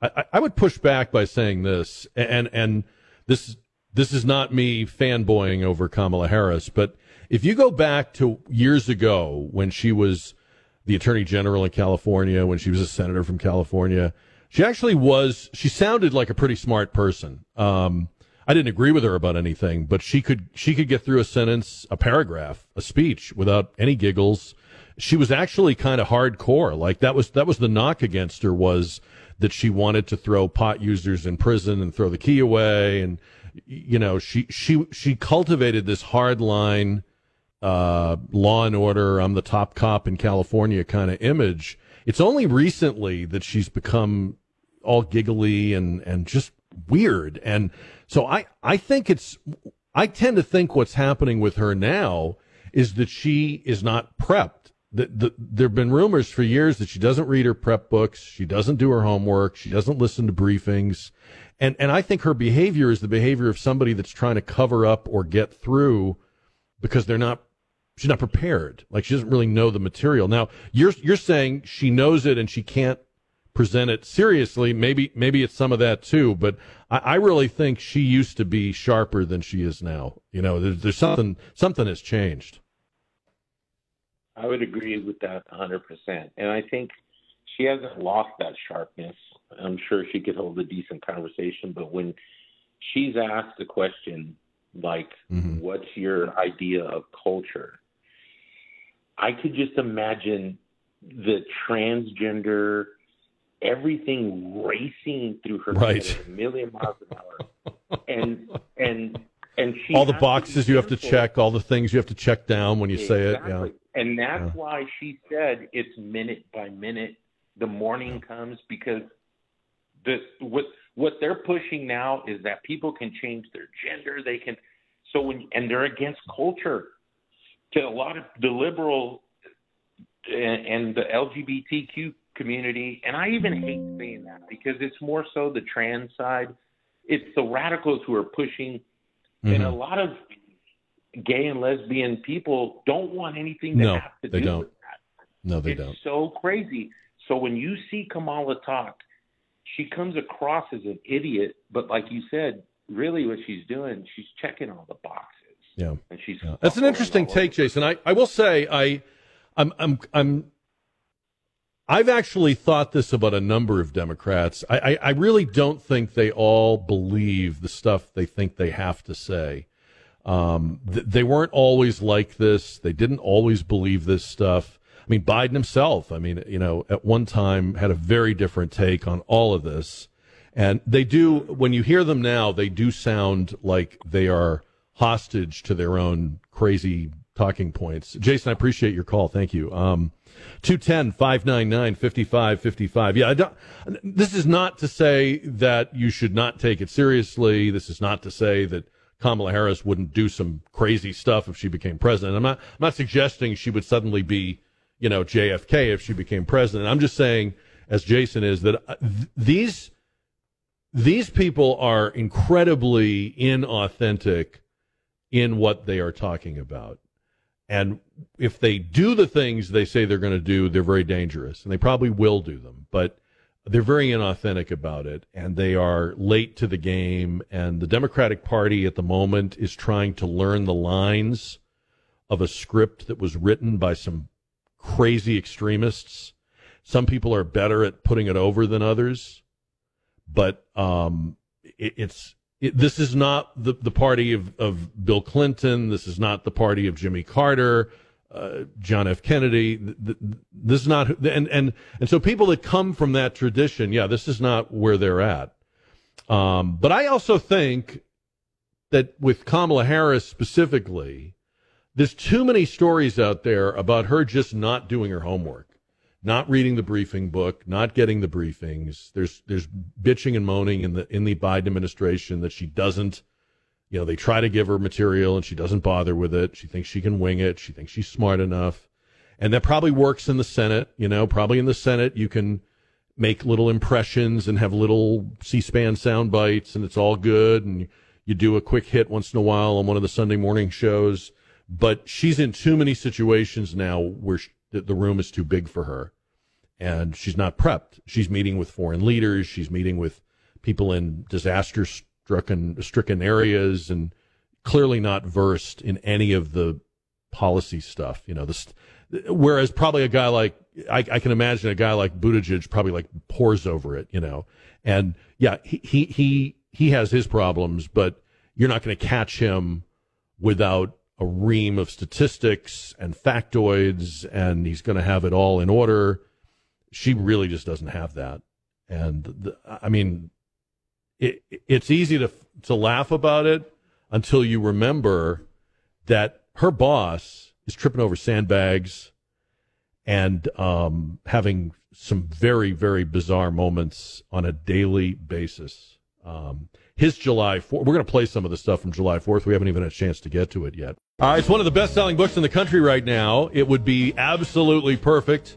I, I, would push back by saying this, and and this this is not me fanboying over Kamala Harris, but if you go back to years ago when she was the Attorney General in California, when she was a senator from California, she actually was. She sounded like a pretty smart person. Um, I didn't agree with her about anything, but she could she could get through a sentence, a paragraph, a speech without any giggles. She was actually kind of hardcore. Like that was that was the knock against her was that she wanted to throw pot users in prison and throw the key away and you know, she she she cultivated this hard line uh, law and order, I'm the top cop in California kind of image. It's only recently that she's become all giggly and and just weird. And so I, I think it's, I tend to think what's happening with her now is that she is not prepped. The, the, there have been rumors for years that she doesn't read her prep books, she doesn't do her homework, she doesn't listen to briefings, and and I think her behavior is the behavior of somebody that's trying to cover up or get through because they're not she's not prepared. Like she doesn't really know the material. Now you're you're saying she knows it and she can't present it seriously. Maybe maybe it's some of that too, but I, I really think she used to be sharper than she is now. You know, there's, there's something something has changed. I would agree with that 100%. And I think she hasn't lost that sharpness. I'm sure she could hold a decent conversation, but when she's asked a question like, mm-hmm. What's your idea of culture? I could just imagine the transgender everything racing through her right. head at a million miles an hour, and and and she all the boxes you have to check, all the things you have to check down when you exactly. say it. Yeah, and that's yeah. why she said it's minute by minute. The morning comes because the what what they're pushing now is that people can change their gender. They can so when and they're against culture. to a lot of the liberal and, and the LGBTQ community, and I even hate saying that because it's more so the trans side. It's the radicals who are pushing, and mm-hmm. a lot of gay and lesbian people don't want anything to No, have to they do don't. with that. No, they it's don't. so crazy. So when you see Kamala talk, she comes across as an idiot, but like you said, really what she's doing, she's checking all the boxes. Yeah. And she's Yeah. That's an interesting take. Jason. I, I will say I I'm I'm I'm I've actually thought this about a number of Democrats. I, I, I really don't think they all believe the stuff they think they have to say. Um, th- they weren't always like this. They didn't always believe this stuff. I mean, Biden himself, I mean, you know, at one time had a very different take on all of this. And they do, when you hear them now, they do sound like they are hostage to their own crazy talking points. Jason, I appreciate your call. Thank you. Um, 210 599 5555. Yeah, I don't, this is not to say that you should not take it seriously. This is not to say that Kamala Harris wouldn't do some crazy stuff if she became president. I'm not, I'm not suggesting she would suddenly be, you know, JFK if she became president. I'm just saying, as Jason is, that uh, th- these these people are incredibly inauthentic in what they are talking about. And if they do the things they say they're going to do, they're very dangerous. And they probably will do them. But they're very inauthentic about it. And they are late to the game. And the Democratic Party at the moment is trying to learn the lines of a script that was written by some crazy extremists. Some people are better at putting it over than others but um, it, it's it, this is not the the party of of Bill Clinton. This is not the party of Jimmy Carter, uh, John F. Kennedy. Th- th- This is not and and and so people that come from that tradition, yeah, this is not where they're at. Um, but I also think that with Kamala Harris specifically, there's too many stories out there about her just not doing her homework not reading the briefing book, not getting the briefings. There's there's bitching and moaning in the in the Biden administration that she doesn't, you know, they try to give her material and she doesn't bother with it. She thinks she can wing it. She thinks she's smart enough, and that probably works in the Senate. You know, probably in the Senate you can make little impressions and have little C-SPAN sound bites, and it's all good. And you do a quick hit once in a while on one of the Sunday morning shows. But she's in too many situations now where sh- the, the room is too big for her and she's not prepped. She's meeting with foreign leaders. She's meeting with people in disaster stricken stricken areas, and clearly not versed in any of the policy stuff. You know, this. Whereas probably a guy like I, I can imagine a guy like Buttigieg probably like pores over it. You know, and yeah, he he he, he has his problems, but you're not going to catch him without a ream of statistics and factoids, and he's going to have it all in order she really just doesn't have that. And the, I mean, it, it's easy to to laugh about it until you remember that her boss is tripping over sandbags and um, having some very very bizarre moments on a daily basis. Um, his July 4th, we're going to play some of the stuff from July 4th. We haven't even had a chance to get to it yet. Uh, it's one of the best selling books in the country right now. It would be absolutely perfect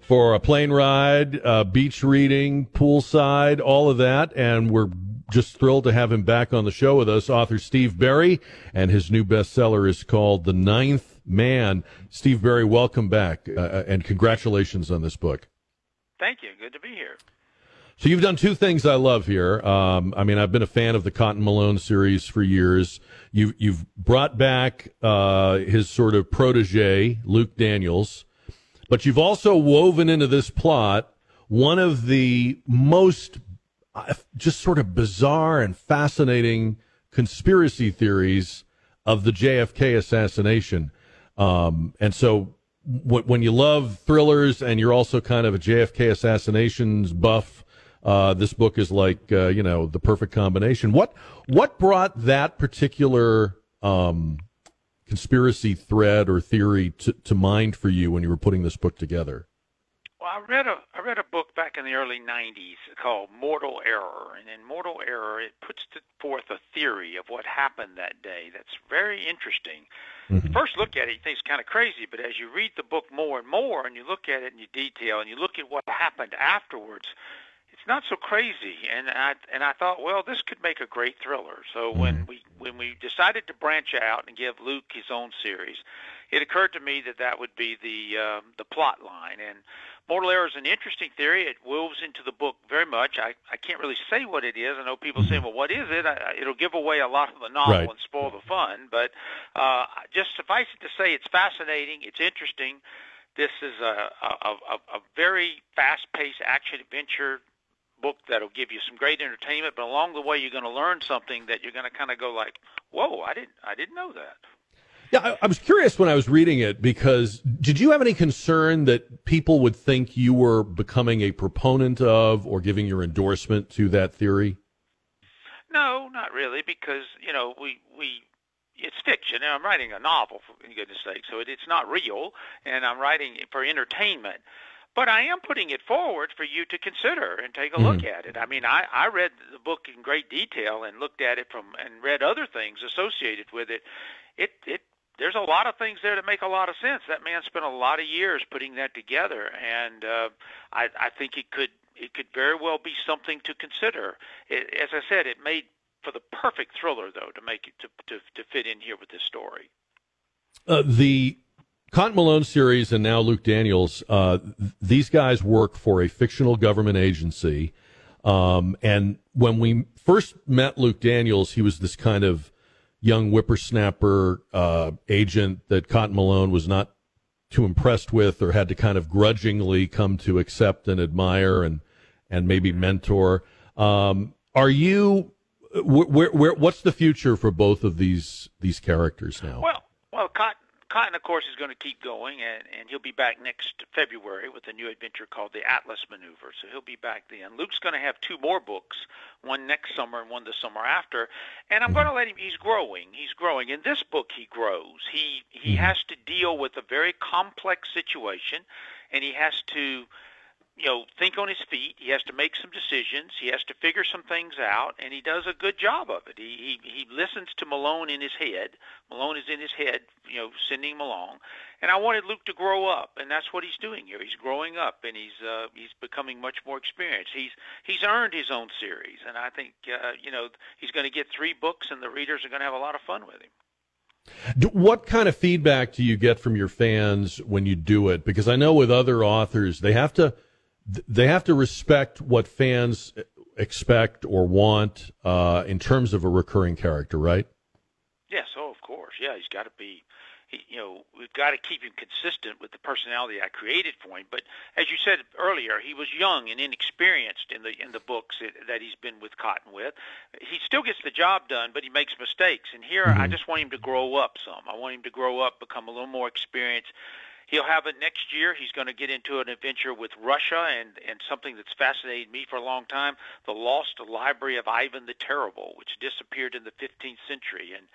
for a plane ride, uh, beach reading, poolside, all of that. And we're just thrilled to have him back on the show with us, author Steve Berry. And his new bestseller is called The Ninth Man. Steve Berry, welcome back uh, and congratulations on this book. Thank you. Good to be here. So you've done two things I love here. Um, I mean, I've been a fan of the Cotton Malone series for years. You've you've brought back uh, his sort of protege, Luke Daniels, but you've also woven into this plot one of the most uh, just sort of bizarre and fascinating conspiracy theories of the JFK assassination. Um, and so when you love thrillers and you're also kind of a JFK assassinations buff, uh, this book is like uh, you know the perfect combination. What what brought that particular um, conspiracy thread or theory to, to mind for you when you were putting this book together? Well, I read a I read a book back in the early '90s called Mortal Error, and in Mortal Error, it puts forth a theory of what happened that day. That's very interesting. Mm-hmm. First look at it, you think it's kind of crazy, but as you read the book more and more, and you look at it in detail, and you look at what happened afterwards, it's not so crazy. And I and I thought, well, this could make a great thriller. So when we when we decided to branch out and give Luke his own series, it occurred to me that that would be the uh, the plot line. And Mortal Error is an interesting theory. It woves into the book very much. I, I can't really say what it is. I know people say, well, what is it? I, it'll give away a lot of the novel Right. and spoil the fun. But uh, just suffice it to say, it's fascinating. It's interesting. This is a, a, a, a very fast-paced action-adventure book that'll give you some great entertainment, but along the way, you're going to learn something that you're going to kind of go like, "Whoa, I didn't, I didn't know that." Yeah, I, I was curious when I was reading it because did you have any concern that people would think you were becoming a proponent of or giving your endorsement to that theory? No, not really, because you know we we it's fiction, and I'm writing a novel for goodness sake, so it, it's not real, and I'm writing for entertainment. But I am putting it forward for you to consider and take a look at it. I mean, I, I read the book in great detail and looked at it from and read other things associated with it. It it there's a lot of things there that make a lot of sense. That man spent a lot of years putting that together, and uh, I, I think it could it could very well be something to consider. It, as I said, it made for the perfect thriller, though, to make it to to, to fit in here with this story. Uh, the Cotton Malone series and now Luke Daniels, uh, th- these guys work for a fictional government agency. Um, and when we first met Luke Daniels, he was this kind of young whippersnapper uh, agent that Cotton Malone was not too impressed with or had to kind of grudgingly come to accept and admire and and maybe mentor. Um, are you wh- where, where what's the future for both of these these characters now? Well, well, Cotton, Cotton, of course, is going to keep going, and, and he'll be back next February with a new adventure called the Atlas Maneuver. So he'll be back then. Luke's going to have two more books, one next summer and one the summer after. And I'm going to let him. He's growing. He's growing. In this book, he grows. He he mm-hmm. has to deal with a very complex situation, and he has to you know, think on his feet. He has to make some decisions. He has to figure some things out, and he does a good job of it. He he, he listens to Malone in his head. Malone is in his head, you know, sending him along. And I wanted Luke to grow up, and that's what he's doing here. He's growing up, and he's uh, he's becoming much more experienced. He's he's earned his own series, and I think uh, you know he's going to get three books, and the readers are going to have a lot of fun with him. What kind of feedback do you get from your fans when you do it? Because I know with other authors, they have to they have to respect what fans expect or want uh, in terms of a recurring character, right? Yes, oh, of course. Yeah, he's got to be. He, you know, we've got to keep him consistent with the personality I created for him. But as you said earlier, he was young and inexperienced in the in the books that, that he's been with Cotton with. He still gets the job done, but he makes mistakes. And here, I just want him to grow up some. I want him to grow up, become a little more experienced. He'll have it next year. He's going to get into an adventure with Russia and, and something that's fascinated me for a long time, the lost library of Ivan the Terrible, which disappeared in the 15th century. And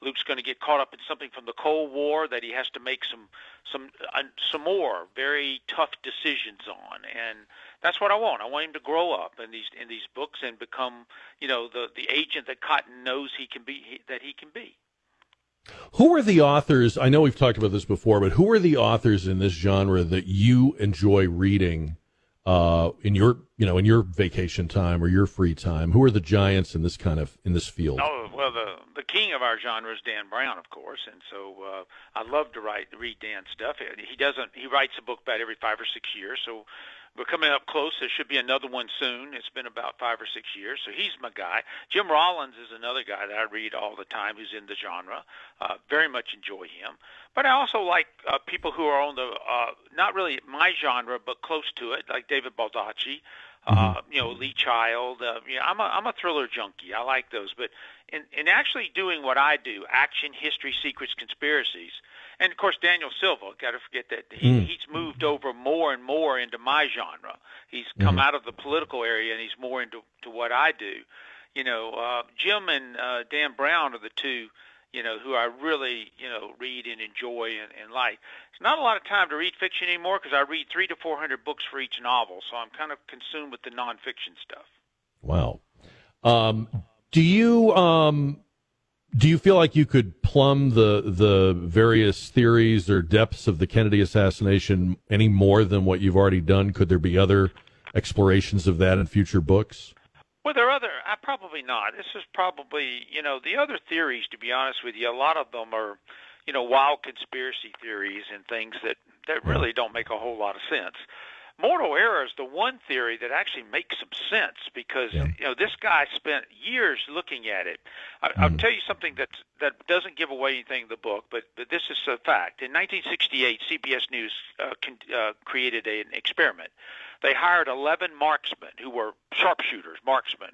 Luke's going to get caught up in something from the Cold War that he has to make some some uh, some more very tough decisions on, and that's what I want. I want him to grow up in these in these books and become, you know, the the agent that Cotton knows he can be he, that he can be. Who are the authors? I know we've talked about this before, but who are the authors in this genre that you enjoy reading uh, in your, you know, in your vacation time or your free time? Who are the giants in this kind of in this field? Oh well, the the king of our genre is Dan Brown, of course, and so uh, I love to write read Dan's stuff. He doesn't he writes a book about every five or six years, so we're coming up close. There should be another one soon. It's been about five or six years, so he's my guy. Jim Rollins is another guy that I read all the time who's in the genre. Uh, very much enjoy him. But I also like uh, people who are on the uh, not really my genre, but close to it, like David Baldacci. Uh, you know, Lee Child. Uh, you know, I'm a I'm a thriller junkie. I like those. But in in actually doing what I do, action, history, secrets, conspiracies, and of course Daniel Silva. Got to forget that he, he's moved over more and more into my genre. He's come out of the political area and he's more into to what I do. You know, uh, Jim and uh, Dan Brown are the two you know, who I really, you know, read and enjoy and, and like. It's not a lot of time to read fiction anymore because I read three to four hundred books for each novel, so I'm kind of consumed with the nonfiction stuff. Wow. Um, do you um, do you feel like you could plumb the the various theories or depths of the Kennedy assassination any more than what you've already done? Could there be other explorations of that in future books? Well, there are other. Uh, probably not. This is probably, you know, the other theories. To be honest with you, a lot of them are, you know, wild conspiracy theories and things that that really don't make a whole lot of sense. Mortal error is the one theory that actually makes some sense because Yeah. you know this guy spent years looking at it. I, I'll tell you something that that doesn't give away anything in the book, but, but this is a fact. In 1968, CBS News uh, con, uh, created a, an experiment. They hired 11 marksmen who were sharpshooters, marksmen.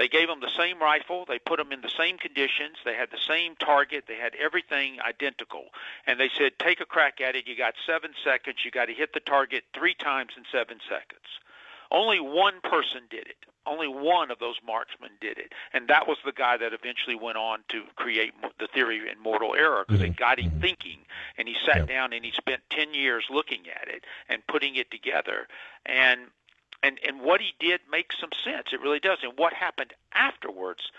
They gave them the same rifle. They put them in the same conditions. They had the same target. They had everything identical. And they said, take a crack at it. You got seven seconds. You got to hit the target three times in seven seconds. Only one person did it. Only one of those marksmen did it, and that was the guy that eventually went on to create the theory in mortal error because it mm-hmm. got him mm-hmm. thinking, and he sat down and he spent ten years looking at it and putting it together, and and and what he did makes some sense. It really does. And what happened afterwards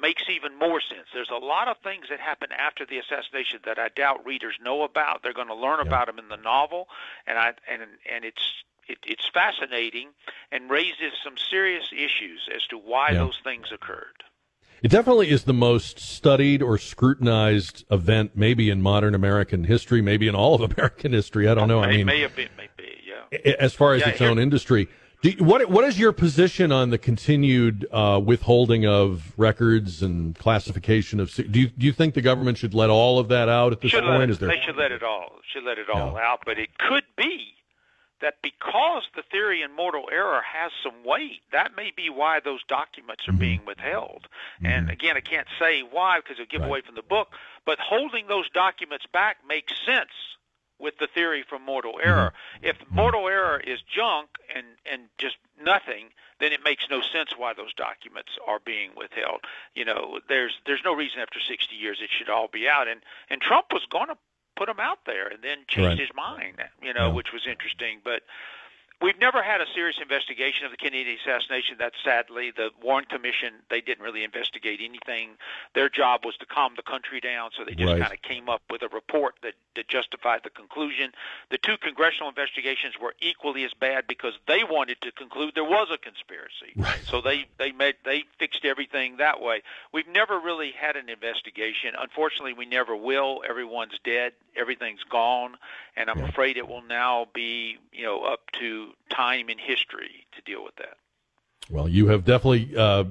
makes even more sense. There's a lot of things that happen after the assassination that I doubt readers know about. They're going to learn about them in the novel, and I and and it's it, it's fascinating and raises some serious issues as to why Yeah. those things occurred. It definitely is the most studied or scrutinized event, maybe in modern American history, maybe in all of American history. I don't know. I May- mean, may have been, may be, yeah. as far as Yeah, its here- own industry. Do you, what what is your position on the continued uh, withholding of records and classification of? Do you do you think the government should let all of that out at this should point? is there? They should let it all. Should let it all out. But it could be that because the theory in mortal error has some weight, that may be why those documents Mm-hmm. are being withheld. And again, I can't say why because it'll give Right. away from the book. But holding those documents back makes sense with the theory from mortal Mm-hmm. error. If mortal error is junk and and just nothing, then it makes no sense why those documents are being withheld. You know, there's there's no reason after 60 years it should all be out. And and Trump was going to put them out there and then changed Right. his mind. You know, Yeah. which was interesting, but. We've never had a serious investigation of the Kennedy assassination. That sadly, the Warren Commission they didn't really investigate anything. Their job was to calm the country down, so they just Right. kind of came up with a report that, that justified the conclusion. The two congressional investigations were equally as bad because they wanted to conclude there was a conspiracy. Right. So they they made they fixed everything that way. We've never really had an investigation. Unfortunately, we never will. Everyone's dead. Everything's gone, and I'm Yeah. afraid it will now be you know up to time in history to deal with that. Well, you have definitely uh,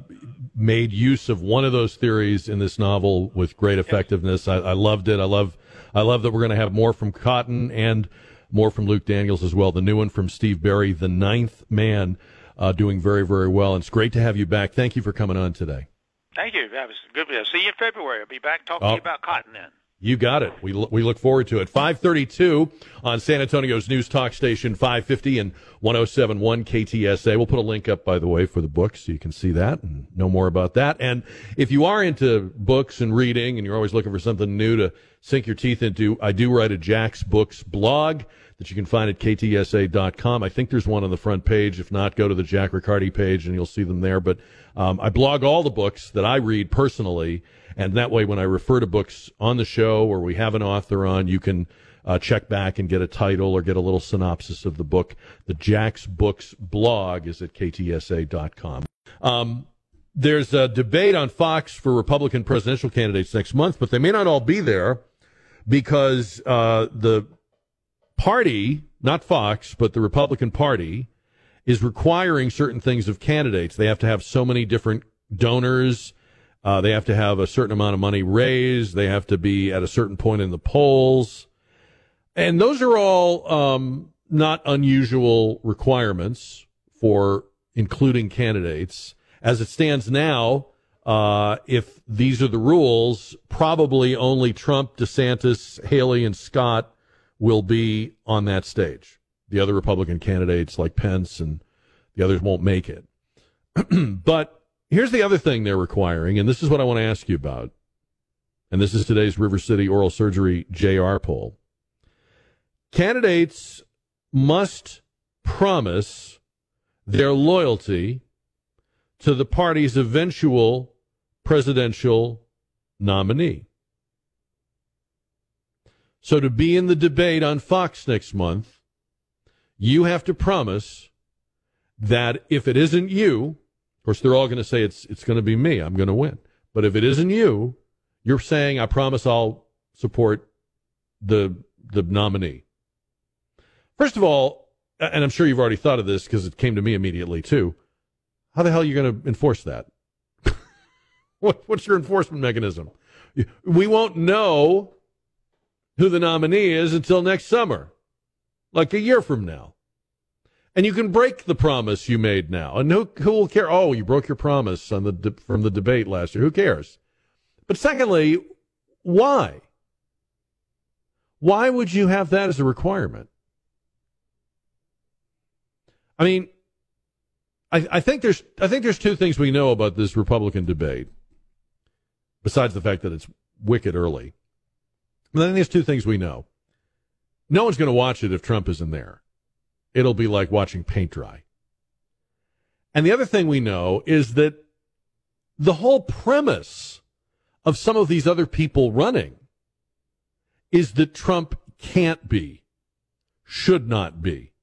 made use of one of those theories in this novel with great effectiveness. I, I loved it. I love, I love that we're going to have more from Cotton and more from Luke Daniels as well. The new one from Steve Berry, The Ninth Man, uh, doing very, very well. And it's great to have you back. Thank you for coming on today. Thank you. That was good. See you in February. I'll be back talking Oh. to you about cotton then. You got it. We, we look forward to it. 532 on San Antonio's News Talk Station 550 and 1071 KTSA. We'll put a link up, by the way, for the book so you can see that and know more about that. And if you are into books and reading and you're always looking for something new to sink your teeth into, I do write a Jack's Books blog that you can find at ktsa.com. I think there's one on the front page. If not, go to the Jack Riccardi page and you'll see them there. But um, I blog all the books that I read personally. And that way, when I refer to books on the show or we have an author on, you can uh, check back and get a title or get a little synopsis of the book. The Jack's Books blog is at ktsa.com. Um, there's a debate on Fox for Republican presidential candidates next month, but they may not all be there because uh, the party, not Fox, but the Republican Party, is requiring certain things of candidates. They have to have so many different donors. Uh, they have to have a certain amount of money raised. They have to be at a certain point in the polls. And those are all um, not unusual requirements for including candidates. As it stands now, uh, if these are the rules, probably only Trump, DeSantis, Haley, and Scott will be on that stage. The other Republican candidates like Pence and the others won't make it. but here's the other thing they're requiring, and this is what I want to ask you about. and this is today's River City Oral Surgery JR poll. Candidates must promise their loyalty to the party's eventual presidential nominee. So to be in the debate on Fox next month, you have to promise that if it isn't you, of course they're all going to say it's it's going to be me, I'm going to win. But if it isn't you, you're saying I promise I'll support the the nominee. First of all, and I'm sure you've already thought of this because it came to me immediately too. How the hell are you going to enforce that? what, what's your enforcement mechanism? We won't know who the nominee is until next summer, like a year from now. And you can break the promise you made now. And who, who will care? Oh, you broke your promise on the from the debate last year. Who cares? But secondly, why? Why would you have that as a requirement? I mean, I, I think there's I think there's two things we know about this Republican debate, besides the fact that it's wicked early. I think there's two things we know. No one's going to watch it if Trump isn't there. It'll be like watching paint dry. And the other thing we know is that the whole premise of some of these other people running is that Trump can't be, should not be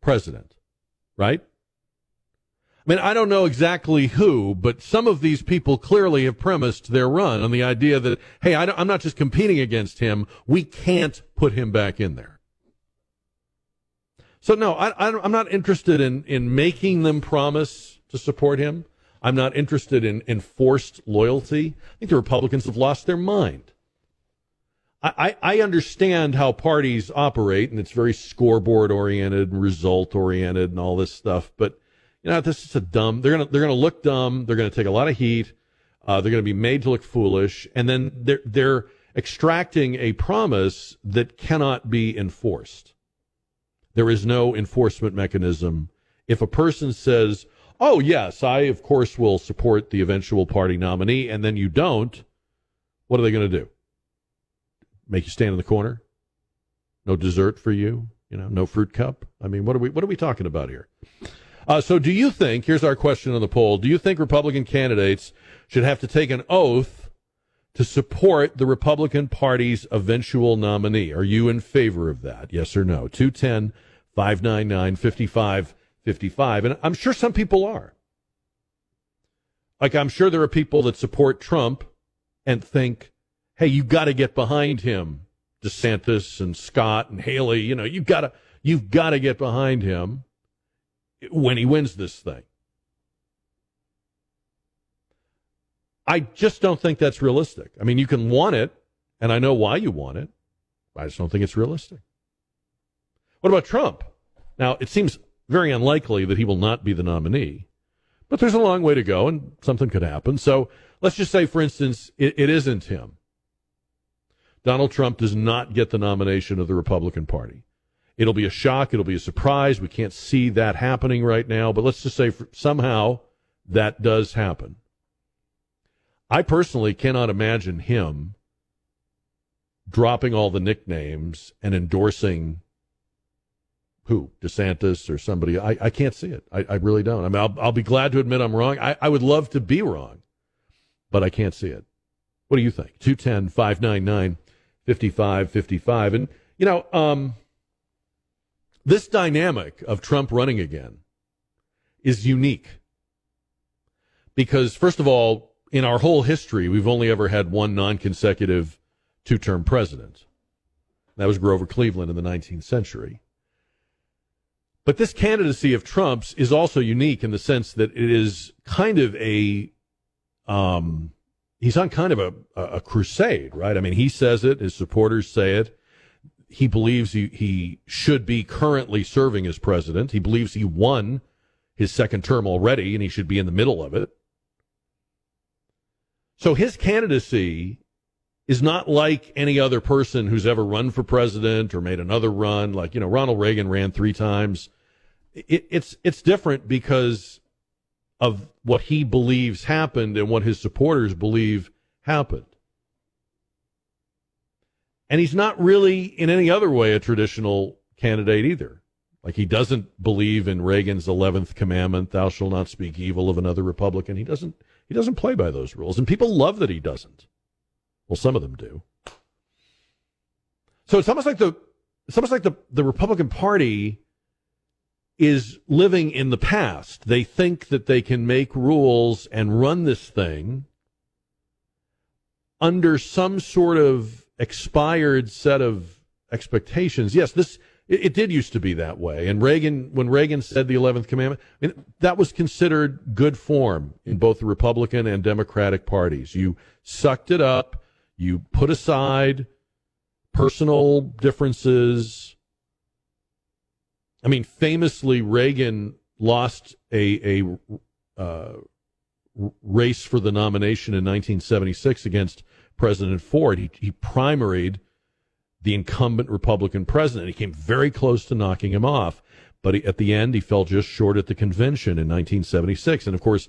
president, right? I mean, I don't know exactly who, but some of these people clearly have premised their run on the idea that, hey, I am not just competing against him. We can't put him back in there. So no, I, am not interested in, in making them promise to support him. I'm not interested in enforced loyalty. I think the Republicans have lost their mind. I, I understand how parties operate, and it's very scoreboard oriented and result oriented and all this stuff. But you know, this is a dumb. They're gonna they're gonna look dumb. They're gonna take a lot of heat. Uh, they're gonna be made to look foolish, and then they're they're extracting a promise that cannot be enforced. There is no enforcement mechanism. If a person says, "Oh yes, I of course will support the eventual party nominee," and then you don't, what are they to do? make you stand in the corner? No dessert for you? You know, no fruit cup? I mean, what are we what are we talking about here? Uh, so, do you think? Here's our question on the poll: Do you think Republican candidates should have to take an oath to support the Republican Party's eventual nominee? Are you in favor of that? Yes or no? 210 599 5555. And I'm sure some people are. Like, I'm sure there are people that support Trump and think hey, you've got to get behind him, DeSantis and Scott and Haley. You know, you got to you've got to get behind him when he wins this thing. I just don't think that's realistic. I mean, you can want it, and I know why you want it. I just don't think it's realistic. What about Trump? Now, it seems very unlikely that he will not be the nominee, but there's a long way to go, and something could happen. So let's just say, for instance, it, it isn't him. Donald Trump does not get the nomination of the Republican Party. It'll be a shock. It'll be a surprise. We can't see that happening right now, but let's just say somehow that does happen. I personally cannot imagine him dropping all the nicknames and endorsing who DeSantis or somebody. I, I can't see it. I, I really don't. I mean, I'll, I'll be glad to admit I'm wrong. I, I would love to be wrong, but I can't see it. What do you think? 210 599 55 55. And, you know, um, this dynamic of Trump running again is unique because, first of all, in our whole history, we've only ever had one non consecutive two term president. That was Grover Cleveland in the 19th century. But this candidacy of Trump's is also unique in the sense that it is kind of a um, he's on kind of a, a crusade, right? I mean, he says it, his supporters say it. He believes he, he should be currently serving as president. He believes he won his second term already and he should be in the middle of it. So his candidacy is not like any other person who's ever run for president or made another run. Like, you know, Ronald Reagan ran three times. It, it's, it's different because of what he believes happened and what his supporters believe happened. And he's not really, in any other way, a traditional candidate either. Like he doesn't believe in Reagan's 11th commandment, thou shalt not speak evil of another Republican. He doesn't, he doesn't play by those rules. And people love that he doesn't. Well, some of them do. So it's almost like the, it's almost like the, the Republican Party is living in the past. They think that they can make rules and run this thing under some sort of expired set of expectations. Yes, this it, it, did used to be that way. And Reagan, when Reagan said the eleventh commandment, I mean, that was considered good form in both the Republican and Democratic parties. You sucked it up. You put aside personal differences. I mean, famously, Reagan lost a a uh, race for the nomination in 1976 against President Ford. He, he primaried the incumbent Republican president. He came very close to knocking him off, but he, at the end, he fell just short at the convention in 1976. And of course,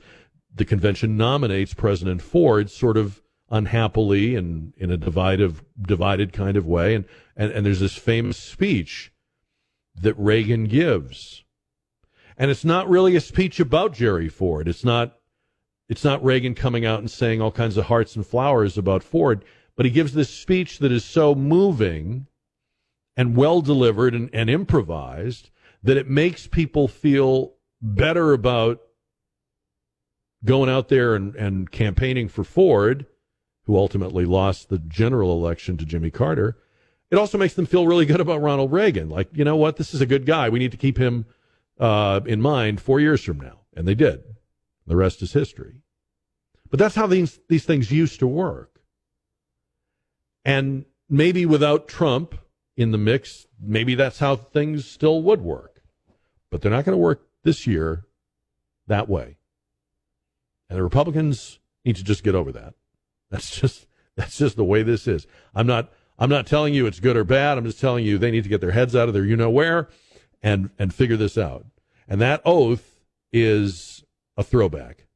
the convention nominates President Ford sort of unhappily and in a divided, divided kind of way. And, and, and there's this famous speech that Reagan gives. And it's not really a speech about Jerry Ford. It's not, it's not Reagan coming out and saying all kinds of hearts and flowers about Ford but he gives this speech that is so moving and well delivered and, and improvised that it makes people feel better about going out there and, and campaigning for Ford, who ultimately lost the general election to Jimmy Carter. It also makes them feel really good about Ronald Reagan. Like, you know what? This is a good guy. We need to keep him uh, in mind four years from now. And they did. The rest is history. But that's how these, these things used to work. And maybe without Trump in the mix, maybe that's how things still would work. But they're not going to work this year that way. And the Republicans need to just get over that. That's just that's just the way this is. I'm not I'm not telling you it's good or bad. I'm just telling you they need to get their heads out of their you know where and and figure this out. And that oath is a throwback.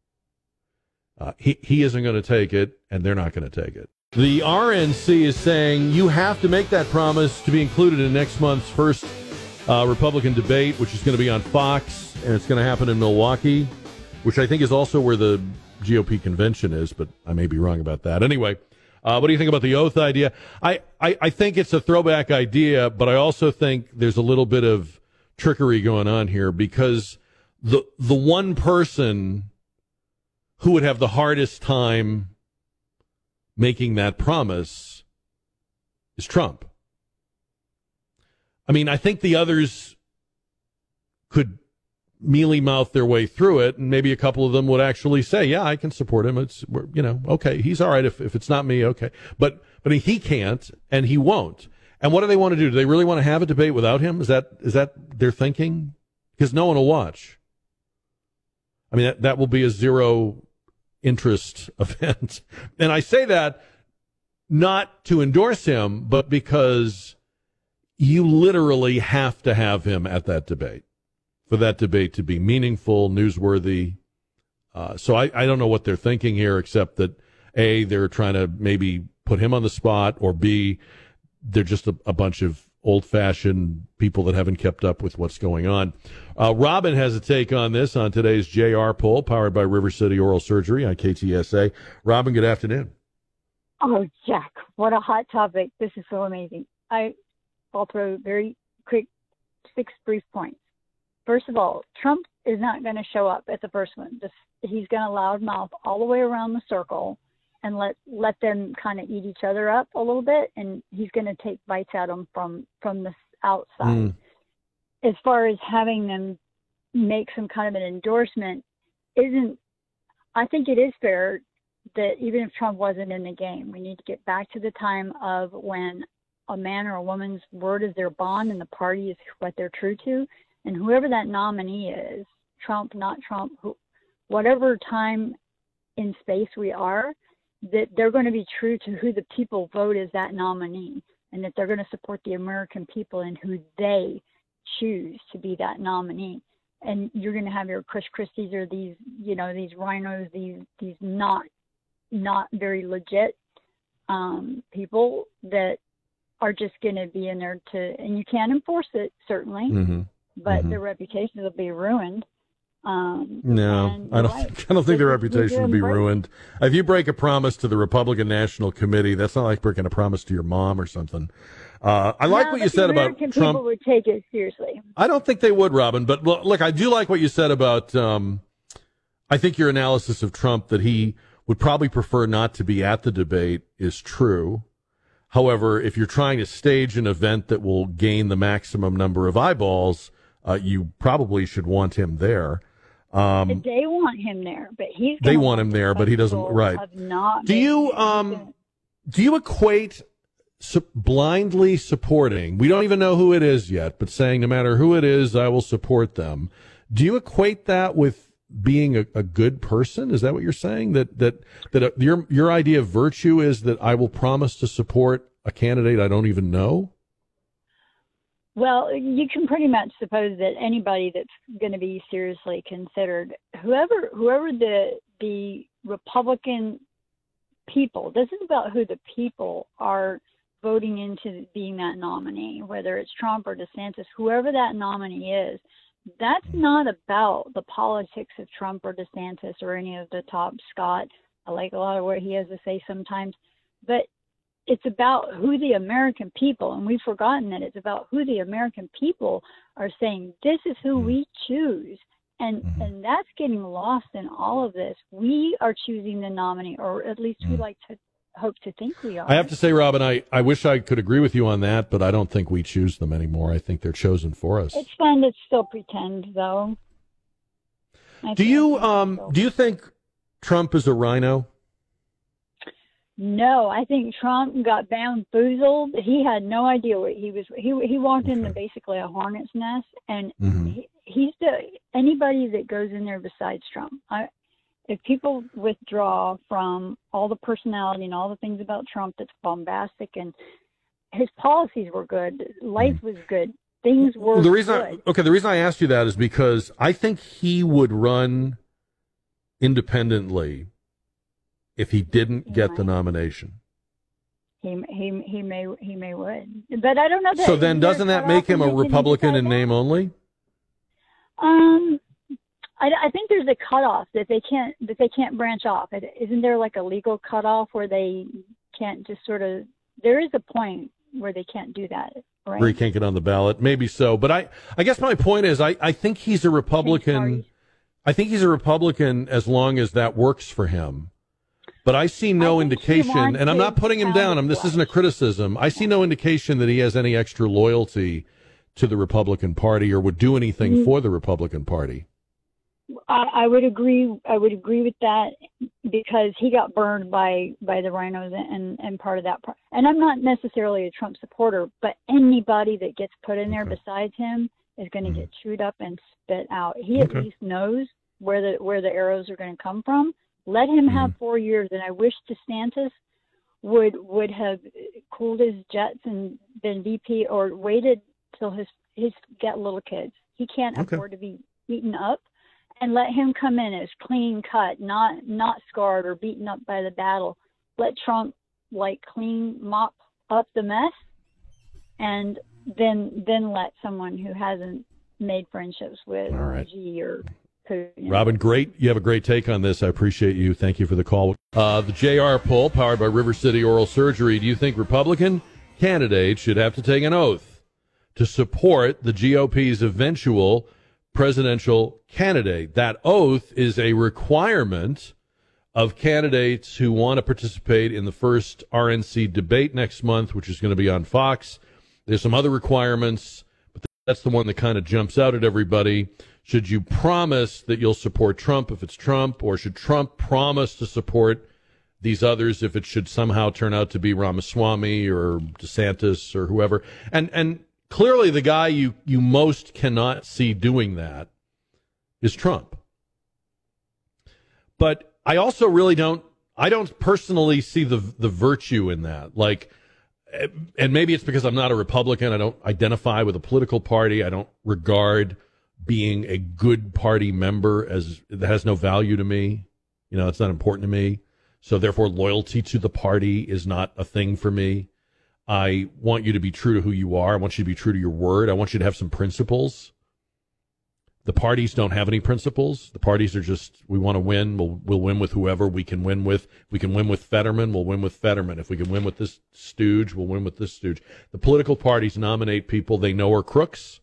Uh, he he isn't going to take it, and they're not going to take it. The RNC is saying you have to make that promise to be included in next month's first uh, Republican debate, which is going to be on Fox, and it's going to happen in Milwaukee, which I think is also where the GOP convention is, but I may be wrong about that. Anyway, uh, what do you think about the oath idea? I, I, I think it's a throwback idea, but I also think there's a little bit of trickery going on here because the the one person who would have the hardest time making that promise is Trump. I mean, I think the others could mealy mouth their way through it, and maybe a couple of them would actually say, "Yeah, I can support him. It's you know, okay, he's all right if if it's not me, okay." But but he can't, and he won't. And what do they want to do? Do they really want to have a debate without him? Is that is that their thinking? Because no one will watch. I mean, that that will be a zero interest event. And I say that not to endorse him, but because you literally have to have him at that debate for that debate to be meaningful, newsworthy. Uh, so I, I don't know what they're thinking here, except that A, they're trying to maybe put him on the spot, or B, they're just a, a bunch of old fashioned people that haven't kept up with what's going on. Uh, Robin has a take on this on today's JR poll, powered by River City Oral Surgery on KTSA. Robin, good afternoon. Oh, Jack, what a hot topic. This is so amazing. I, I'll throw very quick six brief points. First of all, Trump is not going to show up at the first one. Just, he's going to loudmouth all the way around the circle and let let them kind of eat each other up a little bit and he's going to take bites at them from from the outside mm. as far as having them make some kind of an endorsement isn't i think it is fair that even if trump wasn't in the game we need to get back to the time of when a man or a woman's word is their bond and the party is what they're true to and whoever that nominee is trump not trump who, whatever time in space we are that they're going to be true to who the people vote as that nominee and that they're going to support the American people and who they choose to be that nominee. And you're going to have your Chris Christie's or these, you know, these rhinos, these these not not very legit um, people that are just going to be in there to, and you can't enforce it certainly, Mm-hmm. but Mhm. their reputations will be ruined. Um, No, I don't. right. Think, I don't think their This is- these reputation would be ruined. If you break a promise to the Republican National Committee, that's not like breaking a promise to your mom or something. Uh, I like No, what you said about Trump. People would take it seriously. I don't think they would, Robin. But lo- look, I do like what you said about. Um, I think your analysis of Trump that he would probably prefer not to be at the debate is true. However, if you're trying to stage an event that will gain the maximum number of eyeballs, uh, you probably should want him there. Um, they want him there, but he's. they want him there, but he doesn't. Right? Not Do you um do you equate su- blindly supporting? We don't even know who it is yet, but saying no matter who it is, I will support them. Do you equate that with being a, a good person? Is that what you're saying? That that that uh, your your idea of virtue is that I will promise to support a candidate I don't even know? Well, you can pretty much suppose that anybody that's going to be seriously considered, whoever whoever the the Republican people, this is about who the people are voting into being that nominee, whether it's Trump or DeSantis, whoever that nominee is. That's not about the politics of Trump or DeSantis or any of the top Scott. I like a lot of what he has to say sometimes, but it's about who the American people, and we've forgotten that it's about who the American people are saying, this is who we choose. And Mhm. and that's getting lost in all of this. We are choosing the nominee, or at least we like to hope to think we are. I have to say, Robin, I, I wish I could agree with you on that, but I don't think we choose them anymore. I think they're chosen for us. It's fun to still pretend, though. I Do you um do you think Trump is a rhino? No, I think Trump got bamboozled. He had no idea what he was. He he walked into basically a hornet's nest, and Mhm. he, he's the anybody that goes in there besides Trump. I, if people withdraw from all the personality and all the things about Trump that's bombastic and his policies were good, life was good, things were Well, the reason good. I, okay, the reason I asked you that is because I think he would run independently if he didn't He get the nomination. he he he may he may would, but I don't know. That, So then doesn't that make him a when they can Republican in name only? Um, I, I think there's a cutoff that they can't that they can't branch off. Isn't there like a legal cutoff where they can't just sort of? There is a point where they can't do that, right? Where he can't get on the ballot. Maybe so. But I, I guess my point is I, I think he's a Republican. I think he's a Republican as long as that works for him. But I see no I indication, and I'm not putting him down. I'm, this isn't a criticism. I see no indication that he has any extra loyalty to the Republican Party or would do anything Mm. for the Republican Party. I, I would agree. I would agree with that because he got burned by by the rhinos and and part of that. Part. And I'm not necessarily a Trump supporter, but anybody that gets put in there Okay. besides him is going to Mhm. get chewed up and spit out. He Okay. at least knows where the where the arrows are going to come from. Let him have Mm-hmm. four years, and I wish DeSantis would would have cooled his jets and been VP or waited till his his got little kids. He can't Okay. afford to be beaten up and let him come in as clean cut, not not scarred or beaten up by the battle. Let Trump like clean mop up the mess, and then then let someone who hasn't made friendships with All right. Xi or Robin, great. You have a great take on this. I appreciate you. Thank you for the call. Uh, the JR poll, powered by River City Oral Surgery. Do you think Republican candidates should have to take an oath to support the GOP's eventual presidential candidate? That oath is a requirement of candidates who want to participate in the first RNC debate next month, which is going to be on Fox. There's some other requirements, that's the one that kind of jumps out at everybody. Should you promise that you'll support Trump if it's Trump, or should Trump promise to support these others if it should somehow turn out to be Ramaswamy or DeSantis or whoever? And and clearly the guy you you most cannot see doing that is Trump. But I also really don't I don't personally see the the virtue in that. Like and maybe it's because I'm not a Republican. I don't identify with a political party. I don't regard being a good party member as that has no value to me. You know, it's not important to me. So therefore, loyalty to the party is not a thing for me. I want you to be true to who you are. I want you to be true to your word. I want you to have some principles. The parties don't have any principles. The parties are just we want to win. We'll we'll win with whoever we can win with. We can win with Fetterman. We'll win with Fetterman. If we can win with this stooge, we'll win with this stooge. The political parties nominate people they know are crooks,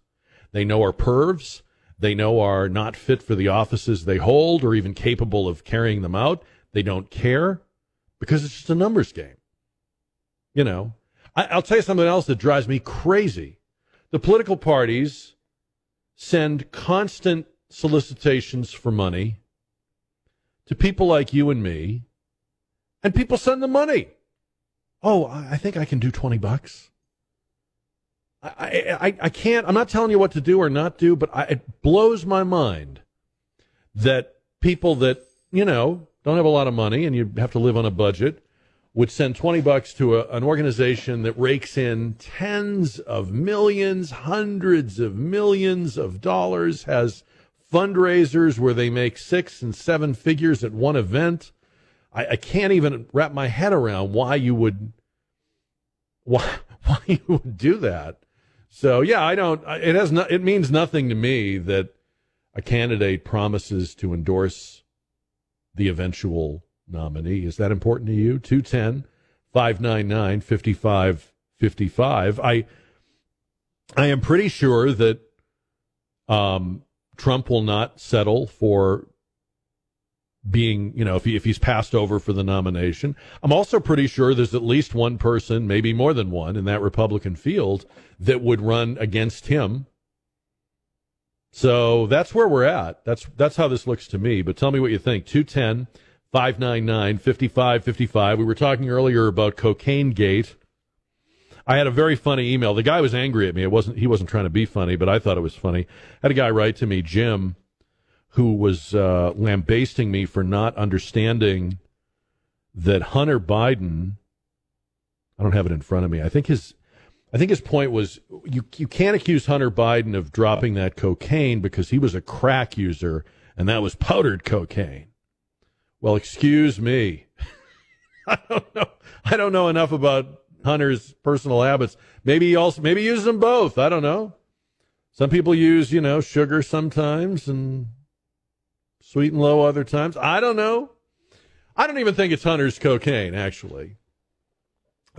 they know are pervs, they know are not fit for the offices they hold or even capable of carrying them out. They don't care because it's just a numbers game. You know, I, I'll tell you something else that drives me crazy. The political parties send constant solicitations for money to people like you and me, and people send them money. Oh, I I think I can do 20 bucks. I, I, I can't, I'm not telling you what to do or not do, but I, it blows my mind that people that, you know, don't have a lot of money and you have to live on a budget would send 20 bucks to a, an organization that rakes in tens of millions, hundreds of millions of dollars, has fundraisers where they make six and seven figures at one event. I, I can't even wrap my head around why you would why why you would do that. So yeah, I don't. It has no, It means nothing to me that a candidate promises to endorse the eventual nominee. Is that important to you? 210 599 5555. I I am pretty sure that um, Trump will not settle for being, you know, if, he, if he's passed over for the nomination. I'm also pretty sure there's at least one person, maybe more than one, in that Republican field that would run against him. So that's where we're at. That's that's how this looks to me. But tell me what you think. 210 599 5555. We were talking earlier about Cocaine Gate. I had a very funny email. The guy was angry at me. It wasn't he wasn't trying to be funny, but I thought it was funny. I had a guy write to me, Jim, who was uh, lambasting me for not understanding that Hunter Biden. I don't have it in front of me. I think his, I think his point was you you can't accuse Hunter Biden of dropping that cocaine because he was a crack user and that was powdered cocaine. Well, excuse me. I don't know. I don't know enough about Hunter's personal habits. Maybe he also maybe uses them both. I don't know. Some people use, you know, sugar sometimes and sweet and low other times. I don't know. I don't even think it's Hunter's cocaine, actually.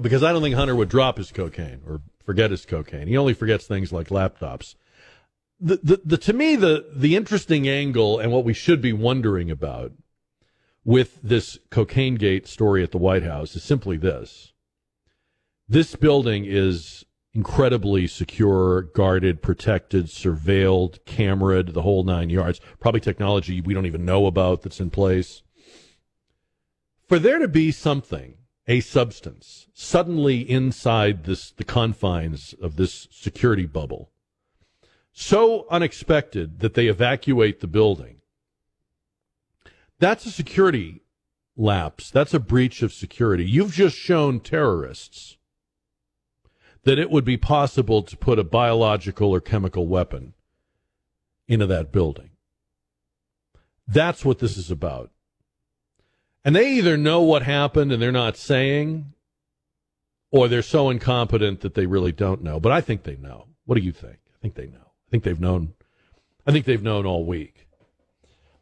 Because I don't think Hunter would drop his cocaine or forget his cocaine. He only forgets things like laptops. The, the, the to me the the interesting angle and what we should be wondering about with this cocaine gate story at the White House is simply this. This building is incredibly secure, guarded, protected, surveilled, cameraed, the whole nine yards. Probably technology we don't even know about that's in place. For there to be something, a substance, suddenly inside this the confines of this security bubble, so unexpected that they evacuate the building that's a security lapse. That's a breach of security. You've just shown terrorists that it would be possible to put a biological or chemical weapon into that building. That's what this is about. And they either know what happened and they're not saying, or they're so incompetent that they really don't know. But I think they know. What do you think? I think they know. I think they've known. I think they've known all week.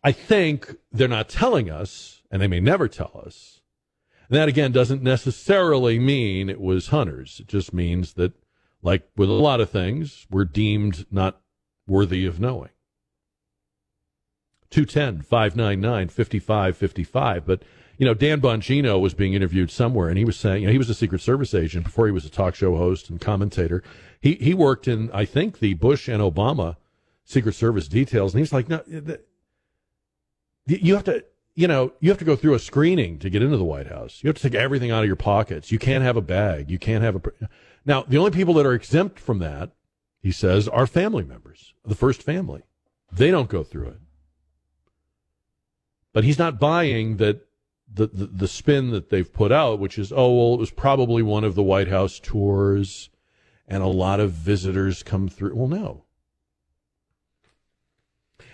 I think they're not telling us, and they may never tell us. And that again doesn't necessarily mean it was Hunter's. It just means that, like with a lot of things, we're deemed not worthy of knowing. 210 599 5555. But, you know, Dan Bongino was being interviewed somewhere, and he was saying, you know, he was a Secret Service agent before he was a talk show host and commentator. He, he worked in, I think, the Bush and Obama Secret Service details, and he's like, no, you have to you know you have to go through a screening to get into the white house. You have to take everything out of your pockets. You can't have a bag. You can't have a now the only people that are exempt from that he says are family members the first family. They don't go through it. But he's not buying that the, the, the spin that they've put out which is oh well it was probably one of the white house tours and a lot of visitors come through. Well no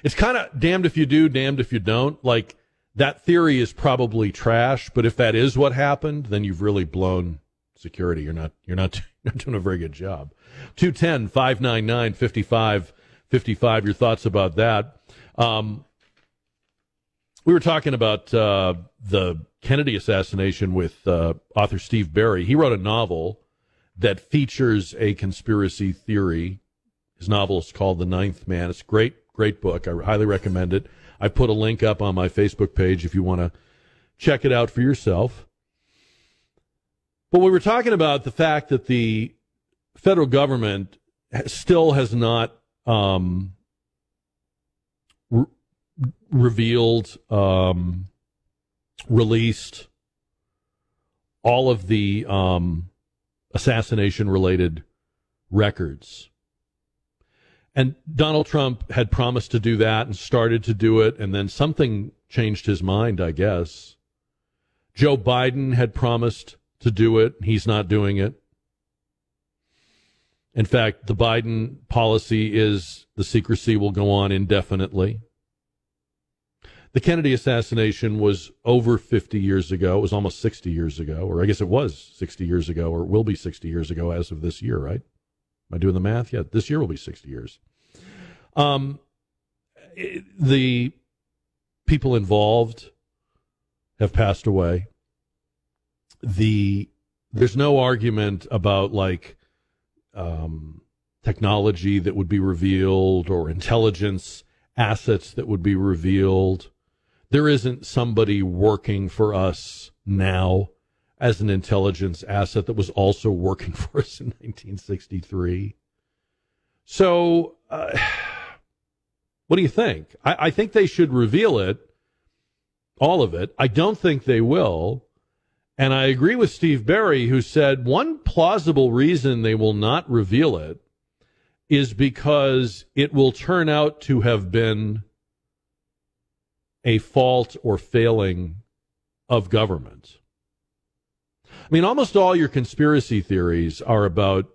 it's kind of damned if you do, damned if you don't. Like that theory is probably trash. But if that is what happened, then you've really blown security. You're not you're not, you're doing a very good job. 210 599 5555. Your thoughts about that? Um, we were talking about uh, the Kennedy assassination with uh, author Steve Berry. He wrote a novel that features a conspiracy theory. His novel is called The Ninth Man. It's a great, great book. I highly recommend it. I put a link up on my Facebook page if you want to check it out for yourself. But we were talking about the fact that the federal government still has not um, re- revealed, um, released all of the um, assassination related records. And Donald Trump had promised to do that and started to do it, and then something changed his mind, I guess. Joe Biden had promised to do it. He's not doing it. In fact, the Biden policy is the secrecy will go on indefinitely. The Kennedy assassination was over 50 years ago. It was almost 60 years ago, or I guess it was 60 years ago, or will be 60 years ago as of this year, right? Am I doing the math? Yeah, this year will be 60 years. Um, the people involved have passed away. The there's no argument about like um, technology that would be revealed or intelligence assets that would be revealed. There isn't somebody working for us now as an intelligence asset that was also working for us in 1963. So, uh, what do you think? I, I think they should reveal it, all of it. I don't think they will. And I agree with Steve Berry, who said one plausible reason they will not reveal it is because it will turn out to have been a fault or failing of government. I mean, almost all your conspiracy theories are about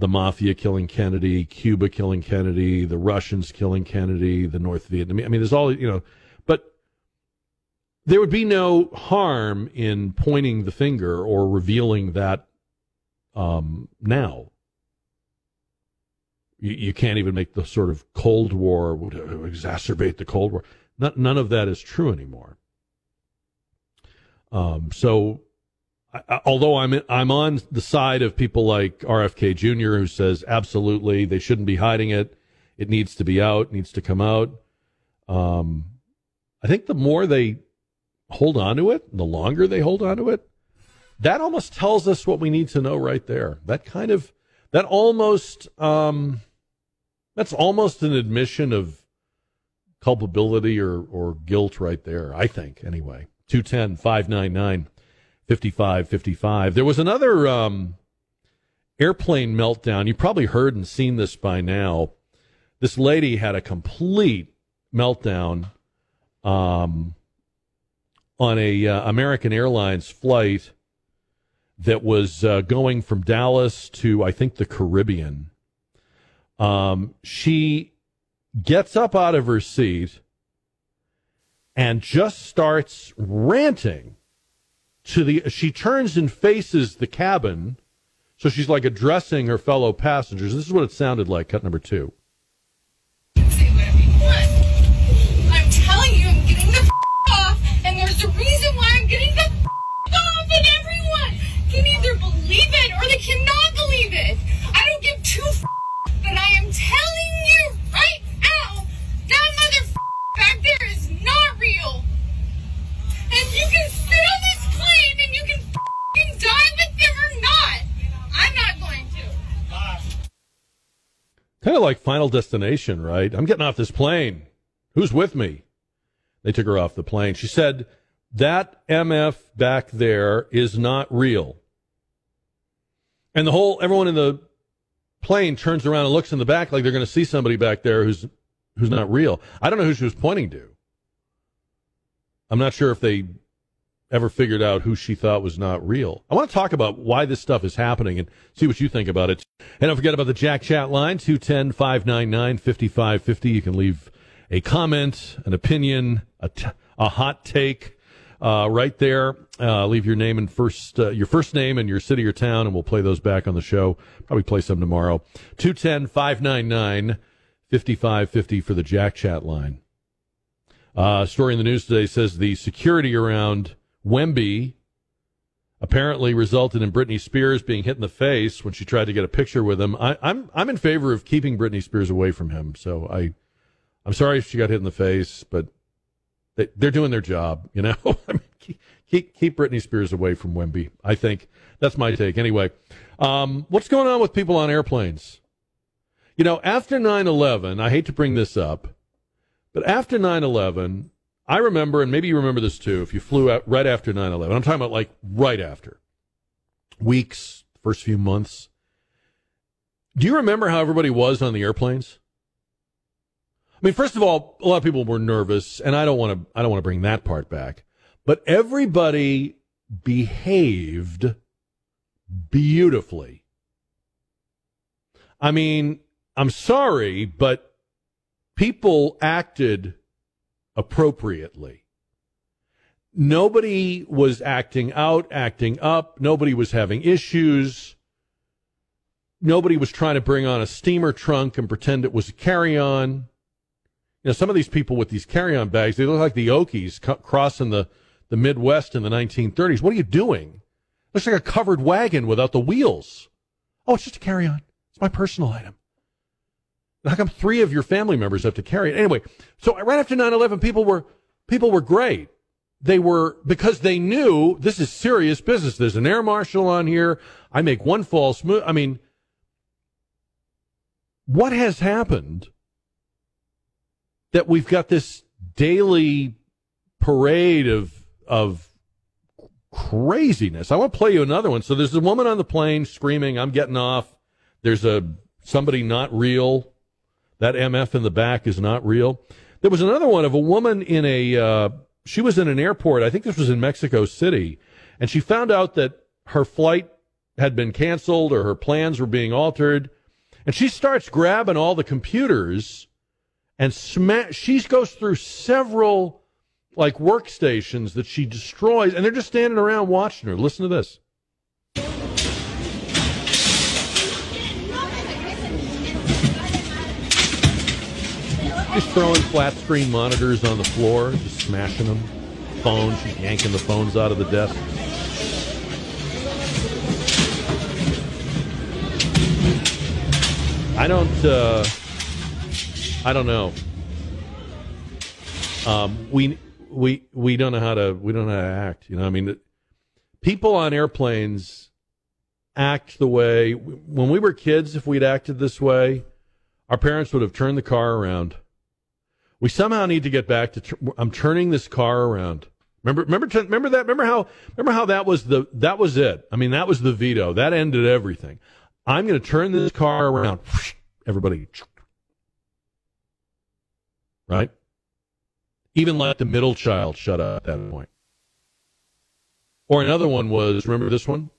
the mafia killing Kennedy, Cuba killing Kennedy, the Russians killing Kennedy, the North Vietnamese. I mean, there's all, you know, but there would be no harm in pointing the finger or revealing that um, now. You, you, can't even make the sort of Cold War would exacerbate the Cold War. Not, none of that is true anymore. Um, so, I, although I'm I'm on the side of people like RFK Jr. who says absolutely they shouldn't be hiding it, it needs to be out, needs to come out. Um, I think the more they hold on to it, the longer they hold on to it, that almost tells us what we need to know right there. That kind of that almost um, that's almost an admission of culpability or, or guilt right there, I think, anyway. 210 599 5555. There was another um, airplane meltdown. You probably heard and seen this by now. This lady had a complete meltdown um, on a uh, American Airlines flight that was uh, going from Dallas to I think the Caribbean. Um, she gets up out of her seat and just starts ranting to the she turns and faces the cabin so she's like addressing her fellow passengers. This is what it sounded like cut number two. I'm telling you i'm getting the off and there's a reason why i'm getting the off and everyone can either believe it or they cannot believe it. I don't give two but i am telling die with them or not. I'm not going to. Kind of like Final Destination, right? I'm getting off this plane. Who's with me? They took her off the plane. She said, That MF back there is not real. And the whole, everyone in the plane turns around and looks in the back like they're going to see somebody back there who's who's not real. I don't know who she was pointing to. I'm not sure if they ever figured out who she thought was not real. I want to talk about why this stuff is happening and see what you think about it. And don't forget about the Jack Chat line, 210 599 5550. You can leave a comment, an opinion, a, t- a hot take uh, right there. Uh, leave your name and first uh, your first name and your city or town, and we'll play those back on the show. Probably play some tomorrow. 210 599 5550 for the Jack Chat line. Uh, story in the news today says the security around Wemby apparently resulted in Britney Spears being hit in the face when she tried to get a picture with him. I, I'm I'm in favor of keeping Britney Spears away from him. So I I'm sorry if she got hit in the face, but they, they're doing their job. You know, I mean, keep, keep keep Britney Spears away from Wemby. I think that's my take. Anyway, um, what's going on with people on airplanes? You know, after 9/11, I hate to bring this up, but after 9/11, I remember, and maybe you remember this too, if you flew out right after 9 11. I'm talking about like right after, weeks, first few months. Do you remember how everybody was on the airplanes? I mean, first of all, a lot of people were nervous, and I don't want to. I don't want to bring that part back. But everybody behaved beautifully. I mean, I'm sorry, but people acted appropriately. Nobody was acting out, acting up. Nobody was having issues. Nobody was trying to bring on a steamer trunk and pretend it was a carry on. You know, some of these people with these carry on bags, they look like the Okies crossing the, the Midwest in the 1930s. What are you doing? Looks like a covered wagon without the wheels. Oh, it's just a carry on. It's my personal item. How come three of your family members have to carry it? Anyway, so right after 9-11, people were, people were great. They were, because they knew this is serious business. There's an air marshal on here. I make one false move. I mean, what has happened that we've got this daily parade of, of craziness? I want to play you another one. So there's a woman on the plane screaming, I'm getting off. There's a, somebody not real that MF in the back is not real. There was another one of a woman in a, uh, she was in an airport. I think this was in Mexico City. And she found out that her flight had been canceled or her plans were being altered. And she starts grabbing all the computers and. She goes through several like workstations that she destroys, and they're just standing around watching her. Listen to this. Just throwing flat screen monitors on the floor, just smashing them. Phones, she's yanking the phones out of the desk. I don't. Uh, I don't know. Um, we we we don't know how to we don't know how to act. You know, I mean, people on airplanes act the way when we were kids. If we'd acted this way, our parents would have turned the car around. We somehow need to get back to. I'm turning this car around. Remember, remember, remember that. Remember how, remember how that was the that was it. I mean, that was the veto. That ended everything. I'm going to turn this car around. Everybody, right? Even let the middle child shut up at that point. Or another one was remember this one?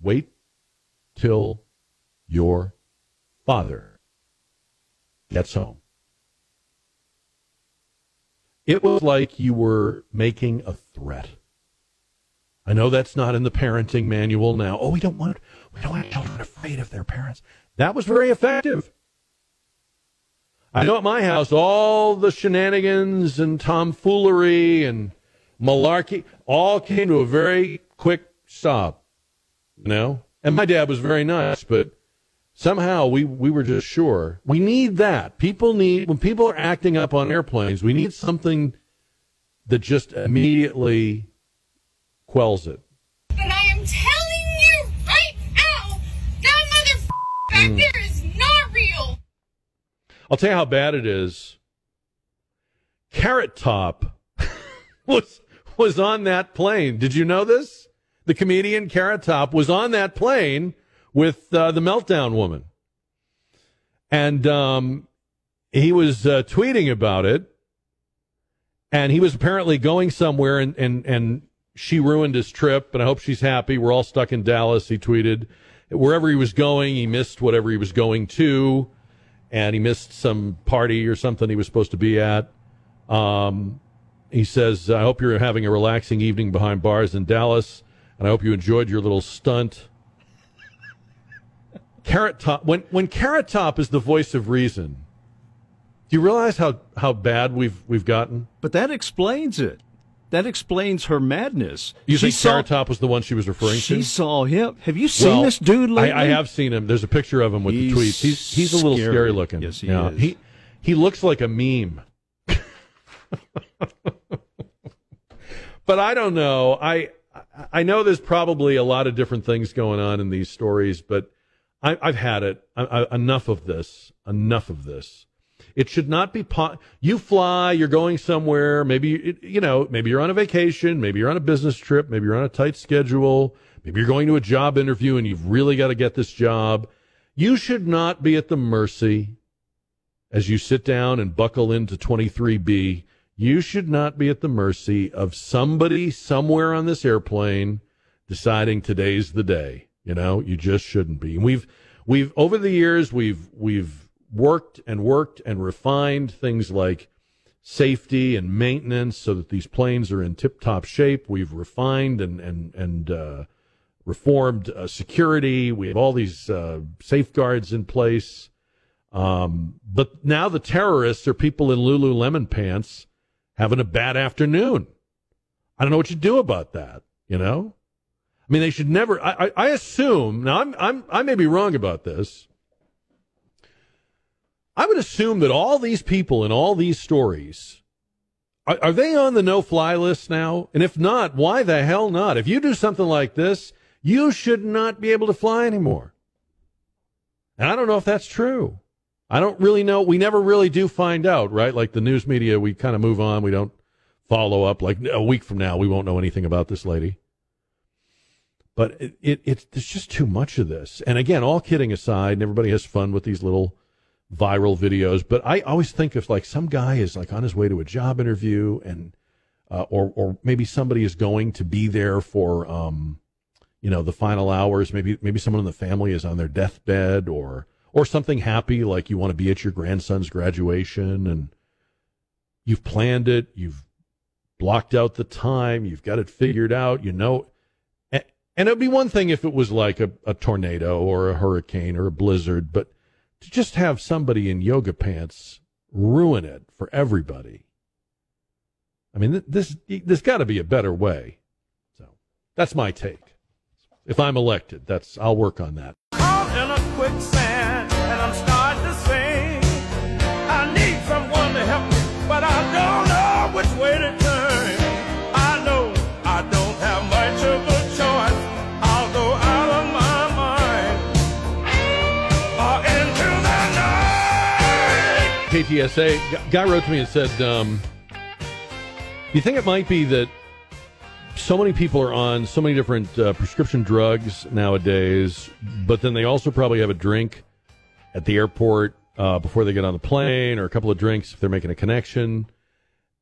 Wait till your father gets home. It was like you were making a threat. I know that's not in the parenting manual now. Oh, we don't want we don't want children afraid of their parents. That was very effective. I know at my house all the shenanigans and tomfoolery and malarkey all came to a very quick stop. You know? And my dad was very nice, but somehow we, we were just sure. We need that. People need, when people are acting up on airplanes, we need something that just immediately quells it. But I am telling you right now, that mother back Mm. there is not real. I'll tell you how bad it is. Carrot Top was was on that plane. Did you know this? The comedian Carrot Top was on that plane with uh, the Meltdown Woman, and um, he was uh, tweeting about it. And he was apparently going somewhere, and and and she ruined his trip. And I hope she's happy. We're all stuck in Dallas. He tweeted, wherever he was going, he missed whatever he was going to and he missed some party or something he was supposed to be at. Um, he says, I hope you're having a relaxing evening behind bars in Dallas, and I hope you enjoyed your little stunt. Carrot Top, when, when Carrot Top is the voice of reason, do you realize how, how bad we've, we've gotten? But that explains it. That explains her madness. You She think saw- Carrot Top was the one she was referring She to? She saw him. Have you seen Well, this dude lately? I, I have seen him. There's a picture of him with He's the tweets. He's he's a little scary. scary looking. Yes, he Yeah. is. He he looks like a meme. but I don't know. I I know there's probably a lot of different things going on in these stories, but I, I've had it. I, I, enough of this. Enough of this. It should not be. Po- you fly. You're going somewhere. Maybe you know. Maybe you're on a vacation. Maybe you're on a business trip. Maybe you're on a tight schedule. Maybe you're going to a job interview and you've really got to get this job. You should not be at the mercy as you sit down and buckle into 23B. You should not be at the mercy of somebody somewhere on this airplane deciding today's the day. You know, you just shouldn't be. And we've we've over the years we've we've worked and worked and refined things like safety and maintenance so that these planes are in tip-top shape. We've refined and and and uh, reformed uh, security. We have all these uh, safeguards in place. Um, but now the terrorists are people in Lululemon pants having a bad afternoon. I don't know what you do about that. You know, I mean, they should never. I, I, I assume now. I'm I'm I may be wrong about this. I would assume that all these people in all these stories are, are they on the no-fly list now? And if not, why the hell not? If you do something like this, you should not be able to fly anymore. And I don't know if that's true. I don't really know. We never really do find out, right? Like the news media, we kind of move on. We don't follow up. Like a week from now, we won't know anything about this lady. But it, it it's there's just too much of this. And again, all kidding aside, and everybody has fun with these little viral videos. But I always think if like some guy is like on his way to a job interview, and uh, or or maybe somebody is going to be there for um, you know, the final hours. Maybe maybe someone in the family is on their deathbed, or or something happy like you want to be at your grandson's graduation, and you've planned it, you've blocked out the time, you've got it figured out, you know. And it'd be one thing if it was like a, a tornado or a hurricane or a blizzard, but to just have somebody in yoga pants ruin it for everybody. I mean, th- this there's got to be a better way. So that's my take. If I'm elected, that's I'll work on that. KTSA guy wrote to me and said, um, "You think it might be that so many people are on so many different uh, prescription drugs nowadays, but then they also probably have a drink at the airport uh, before they get on the plane, or a couple of drinks if they're making a connection?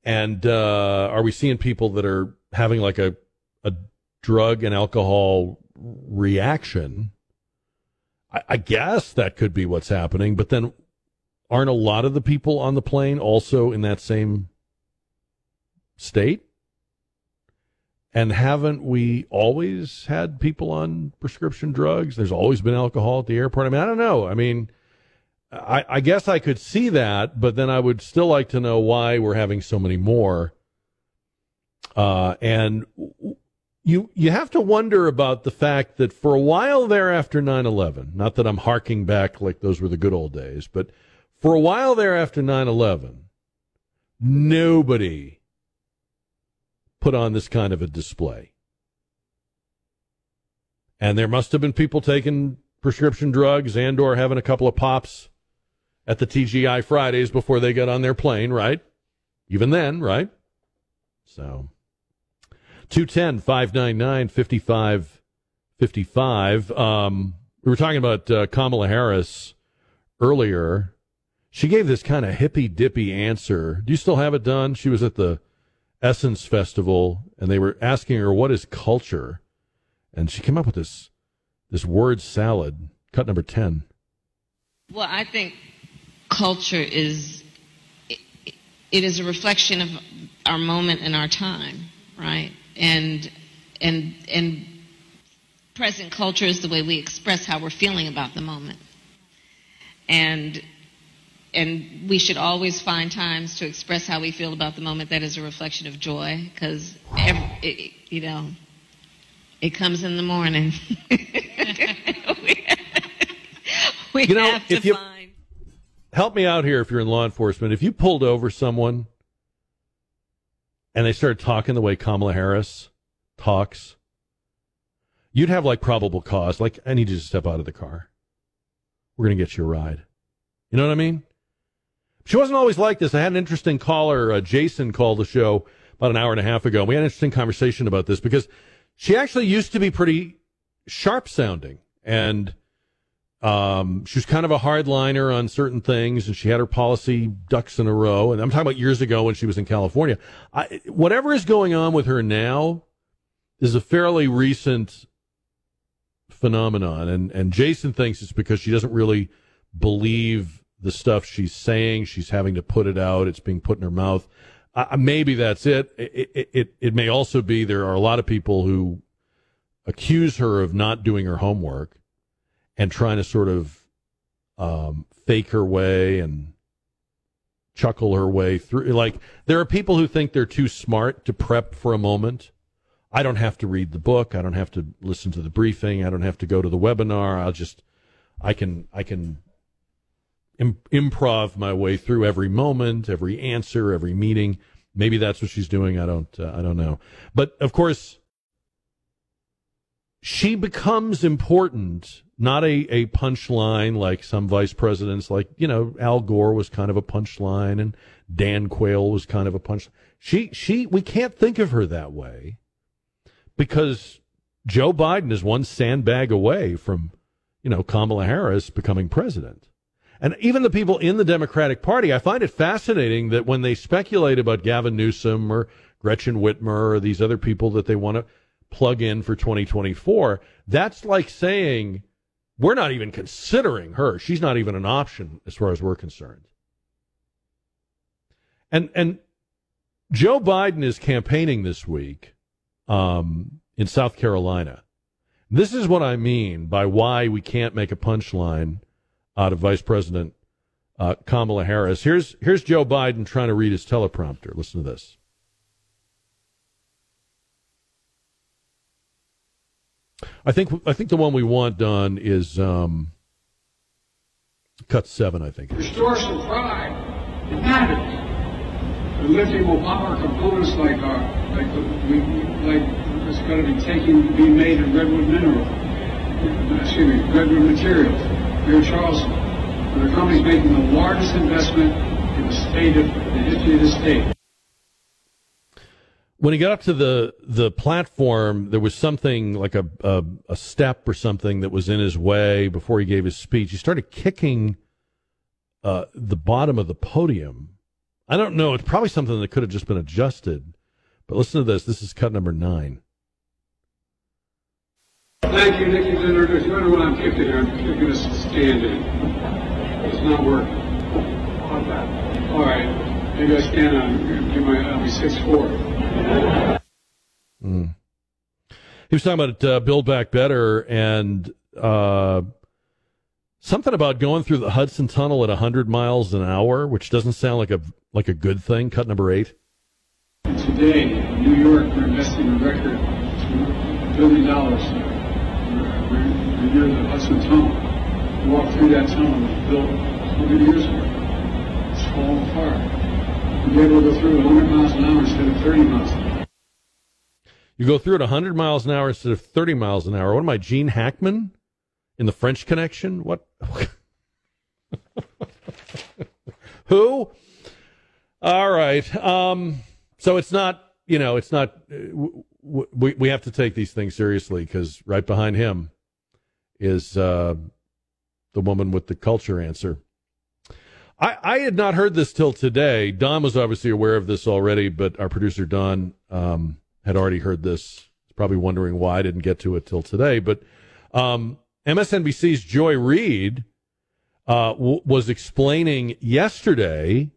And uh, are we seeing people that are having like a a drug and alcohol reaction?" I, I guess that could be what's happening, but then aren't a lot of the people on the plane also in that same state? And haven't we always had people on prescription drugs? There's always been alcohol at the airport. I mean, I don't know. I mean, I, I guess I could see that, but then I would still like to know why we're having so many more. Uh, and you you have to wonder about the fact that for a while there after 9/11, not that I'm harking back like those were the good old days, but for a while there after 9/11, nobody put on this kind of a display. And there must have been people taking prescription drugs and or having a couple of pops at the TGI Fridays before they got on their plane, right? Even then, right? So 210 599 5555. Um, we were talking about uh, Kamala Harris earlier. She gave this kind of hippy dippy answer. Do you still have it done? She was at the Essence Festival and they were asking her, What is culture? And she came up with this this word salad, cut number 10. Well, I think culture is it is a reflection of our moment and our time, right? And and and present culture is the way we express how we're feeling about the moment. And and we should always find times to express how we feel about the moment that is a reflection of joy because you know it comes in the morning we, we You know, have to if you- find Help me out here if you're in law enforcement. If you pulled over someone and they started talking the way Kamala Harris talks, you'd have like probable cause. Like, I need you to step out of the car. We're going to get you a ride. You know what I mean? She wasn't always like this. I had an interesting caller, uh, Jason, called the show about an hour and a half ago. We had an interesting conversation about this because she actually used to be pretty sharp sounding and um, she was kind of a hardliner on certain things, and she had her policy ducks in a row. And I'm talking about years ago when she was in California. I, whatever is going on with her now is a fairly recent phenomenon, and and Jason thinks it's because she doesn't really believe the stuff she's saying. She's having to put it out. It's being put in her mouth. Uh, maybe that's it. It, it. it it may also be there are a lot of people who accuse her of not doing her homework and trying to sort of um, fake her way and chuckle her way through. Like there are people who think they're too smart to prep for a moment. I don't have to read the book. I don't have to listen to the briefing. I don't have to go to the webinar. I'll just, I can, I can improv my way through every moment, every answer, every meeting. Maybe that's what she's doing. I don't, uh, I don't know. But of course, she becomes important, not a, a punchline like some vice presidents, like, you know, Al Gore was kind of a punchline and Dan Quayle was kind of a punch. She, she, we can't think of her that way because Joe Biden is one sandbag away from, you know, Kamala Harris becoming president. And even the people in the Democratic Party, I find it fascinating that when they speculate about Gavin Newsom or Gretchen Whitmer or these other people that they want to plug in for 2024, that's like saying we're not even considering her. She's not even an option as far as we're concerned. And and Joe Biden is campaigning this week um, in South Carolina. This is what I mean by why we can't make a punchline out of Vice President uh, Kamala Harris. Here's here's Joe Biden trying to read his teleprompter. Listen to this. I think I think the one we want done is um, cut seven. I think. Restore some pride. It matters. The lithium will power components like our, like the, we, like it's going to be taking, be made in redwood mineral, excuse me, redwood materials here in Charleston. Where the company's making the largest investment in the state of the history of the state. when he got up to the the platform, there was something like a, a a step or something that was in his way before he gave his speech. He started kicking uh, the bottom of the podium. I don't know. It's probably something that could have just been adjusted. But listen to this. This is cut number nine. Thank you, Nikki Leonard. If you wonder what I'm kicking here, I'm going to stand in. It's not working. All right. Maybe I stand on, do my, I'll be six four. Mm. He was talking about uh, Build Back Better and uh, something about going through the Hudson Tunnel at 100 miles an hour, which doesn't sound like a like a good thing. Cut number eight. Today, in New York, we're investing a record $2 billion to renew the Hudson Tunnel. Walk through that tunnel was built 100 years ago. It's falling apart. Be able to go through it 100 miles an hour instead of 30 miles an hour. You go through at 100 miles an hour instead of 30 miles an hour. What am I, Gene Hackman in the French Connection? What? Who? All right. Um, so it's not, you know, it's not. uh, We we have to take these things seriously because right behind him is uh, the woman with the culture answer. I, I had not heard this till today. Don was obviously aware of this already, but our producer Don um, had already heard this. He's probably wondering why I didn't get to it till today. But um, MSNBC's Joy Reid uh, w- was explaining yesterday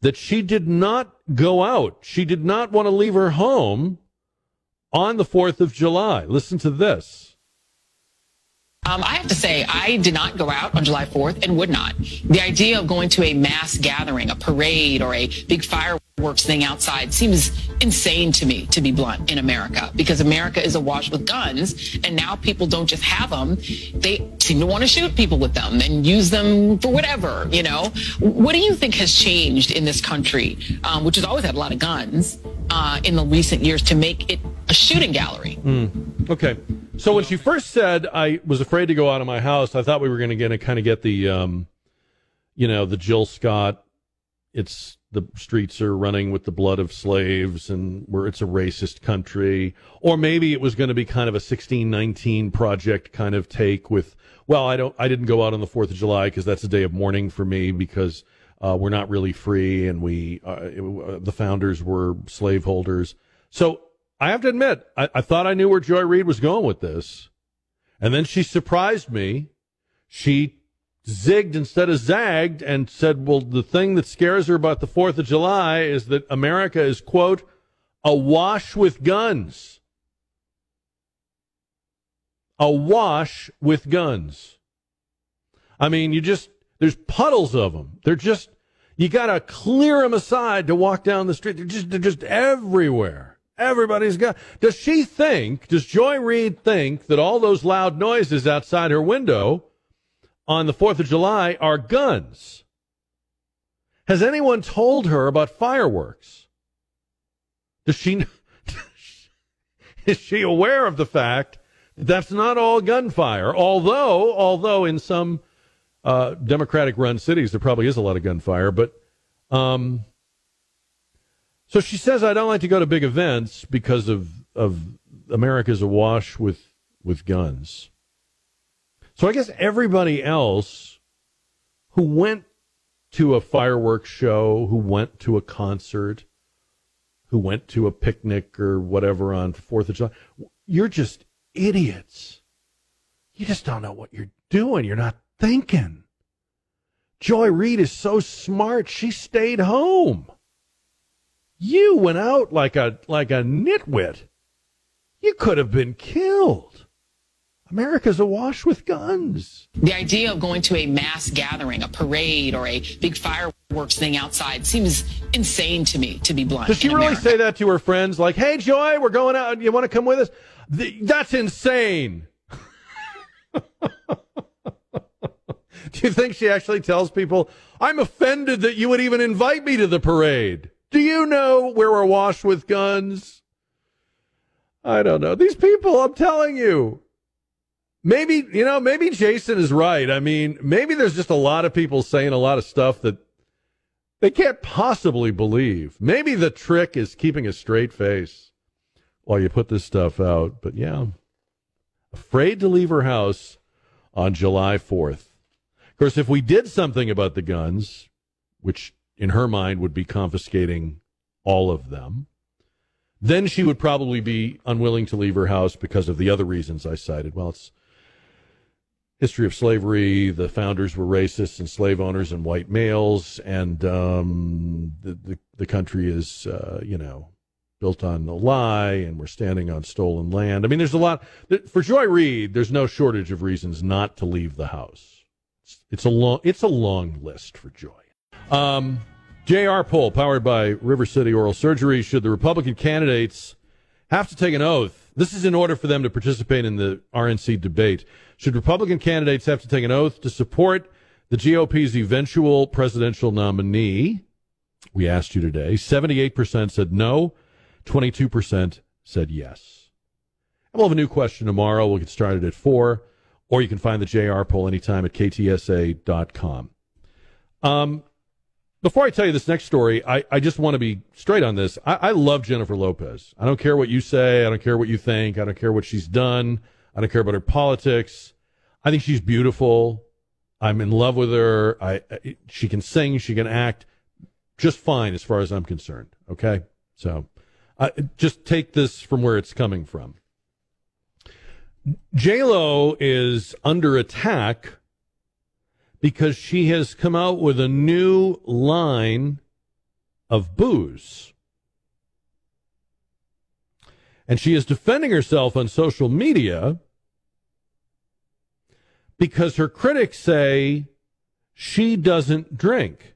that she did not go out. She did not want to leave her home on the 4th of July. Listen to this. Um, I have to say, I did not go out on July 4th and would not. The idea of going to a mass gathering, a parade, or a big fireworks thing outside seems insane to me, to be blunt, in America, because America is awash with guns, and now people don't just have them, they seem to want to shoot people with them and use them for whatever, you know? What do you think has changed in this country, um, which has always had a lot of guns, uh, in the recent years to make it a shooting gallery? Mm, okay. So when she first said I was afraid to go out of my house, I thought we were going to kind of get the, um, you know, the Jill Scott. It's the streets are running with the blood of slaves, and where it's a racist country, or maybe it was going to be kind of a sixteen nineteen project kind of take with. Well, I don't. I didn't go out on the Fourth of July because that's a day of mourning for me because uh, we're not really free, and we uh, it, the founders were slaveholders. So I have to admit, I, I thought I knew where Joy Reid was going with this. And then she surprised me. She zigged instead of zagged and said, well, the thing that scares her about the 4th of July is that America is, quote, awash with guns. Awash with guns. I mean, you just, there's puddles of them. They're just, you got to clear them aside to walk down the street. They're just, they're just everywhere. Everybody's got. Does she think, does Joy Reid think that all those loud noises outside her window on the 4th of July are guns? Has anyone told her about fireworks? Does she, is she aware of the fact that that's not all gunfire? Although, although in some uh, Democratic run cities there probably is a lot of gunfire, but um, so she says, I don't like to go to big events because of, of America's awash with, with guns. So I guess everybody else who went to a fireworks show, who went to a concert, who went to a picnic or whatever on 4th of July, you're just idiots. You just don't know what you're doing. You're not thinking. Joy Reid is so smart, she stayed home. You went out like a like a nitwit. You could have been killed. America's awash with guns. The idea of going to a mass gathering, a parade, or a big fireworks thing outside seems insane to me, to be blunt. Does she really America. say that to her friends? Like, hey, Joy, we're going out. You want to come with us? The, that's insane. Do you think she actually tells people, I'm offended that you would even invite me to the parade? Do you know where we're washed with guns? I don't know. These people, I'm telling you. Maybe, you know, maybe Jason is right. I mean, maybe there's just a lot of people saying a lot of stuff that they can't possibly believe. Maybe the trick is keeping a straight face while you put this stuff out. But yeah, afraid to leave her house on July 4th. Of course, if we did something about the guns, which in her mind, would be confiscating all of them. Then she would probably be unwilling to leave her house because of the other reasons I cited. Well, it's history of slavery. The founders were racists and slave owners and white males, and um, the, the, the country is, uh, you know, built on a lie, and we're standing on stolen land. I mean, there's a lot for Joy Reid. There's no shortage of reasons not to leave the house. It's, it's a long, it's a long list for Joy. Um, JR poll powered by River City Oral Surgery. Should the Republican candidates have to take an oath? This is in order for them to participate in the RNC debate. Should Republican candidates have to take an oath to support the GOP's eventual presidential nominee? We asked you today. 78% said no, 22% said yes. And we'll have a new question tomorrow. We'll get started at 4, or you can find the JR poll anytime at ktsa.com. Um, before I tell you this next story, I, I just want to be straight on this. I, I love Jennifer Lopez. I don't care what you say. I don't care what you think. I don't care what she's done. I don't care about her politics. I think she's beautiful. I'm in love with her. I, I she can sing. She can act just fine as far as I'm concerned. Okay. So uh, just take this from where it's coming from. J Lo is under attack because she has come out with a new line of booze. And she is defending herself on social media because her critics say she doesn't drink.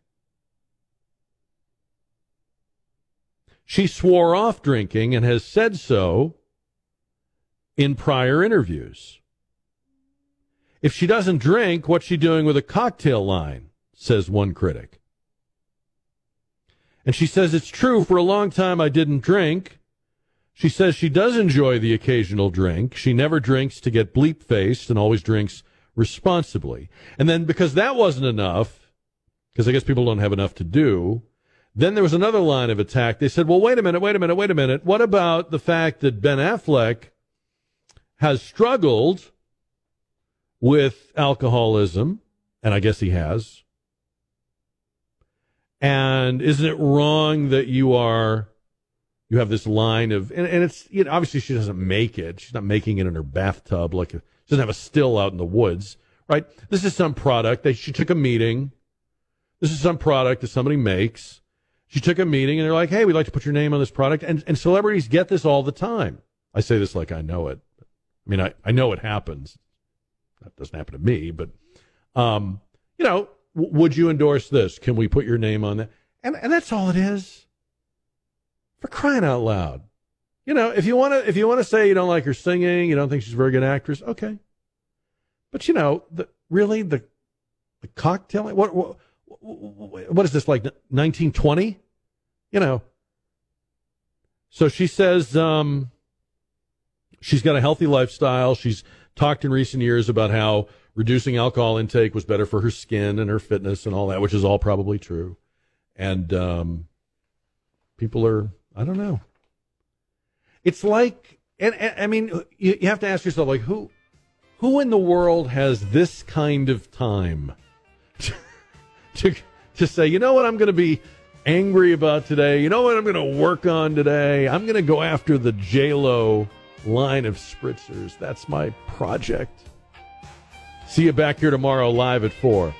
She swore off drinking and has said so in prior interviews. If she doesn't drink, what's she doing with a cocktail line? says one critic. And she says it's true for a long time I didn't drink. She says she does enjoy the occasional drink. She never drinks to get bleep faced and always drinks responsibly. And then because that wasn't enough, because I guess people don't have enough to do, then there was another line of attack. They said, well, wait a minute, wait a minute, wait a minute. What about the fact that Ben Affleck has struggled with alcoholism? And I guess he has. And isn't it wrong that you are, you have this line of, and, and it's, you know, obviously she doesn't make it. She's not making it in her bathtub like, a, doesn't have a still out in the woods, right? This is some product that she took a meeting. This is some product that somebody makes. She took a meeting and they're like, hey, we'd like to put your name on this product. And, and celebrities get this all the time. I say this like I know it. I mean, I, I know it happens. That doesn't happen to me, but, um, you know, w- would you endorse this? Can we put your name on that? And, and that's all it is. For crying out loud. You know, if you want to, if you want to say you don't like her singing, you don't think she's a very good actress, okay. But you know, the, really the, the cocktail, what, what, what is this like 1920? You know. So she says, um, she's got a healthy lifestyle. She's talked in recent years about how reducing alcohol intake was better for her skin and her fitness and all that, which is all probably true. And um, people are, I don't know. It's like, and, and I mean, you, you have to ask yourself, like, who, who in the world has this kind of time to, to, to say, you know what, I'm going to be angry about today. You know what, I'm going to work on today. I'm going to go after the J Lo line of spritzers. That's my project. See you back here tomorrow live at four.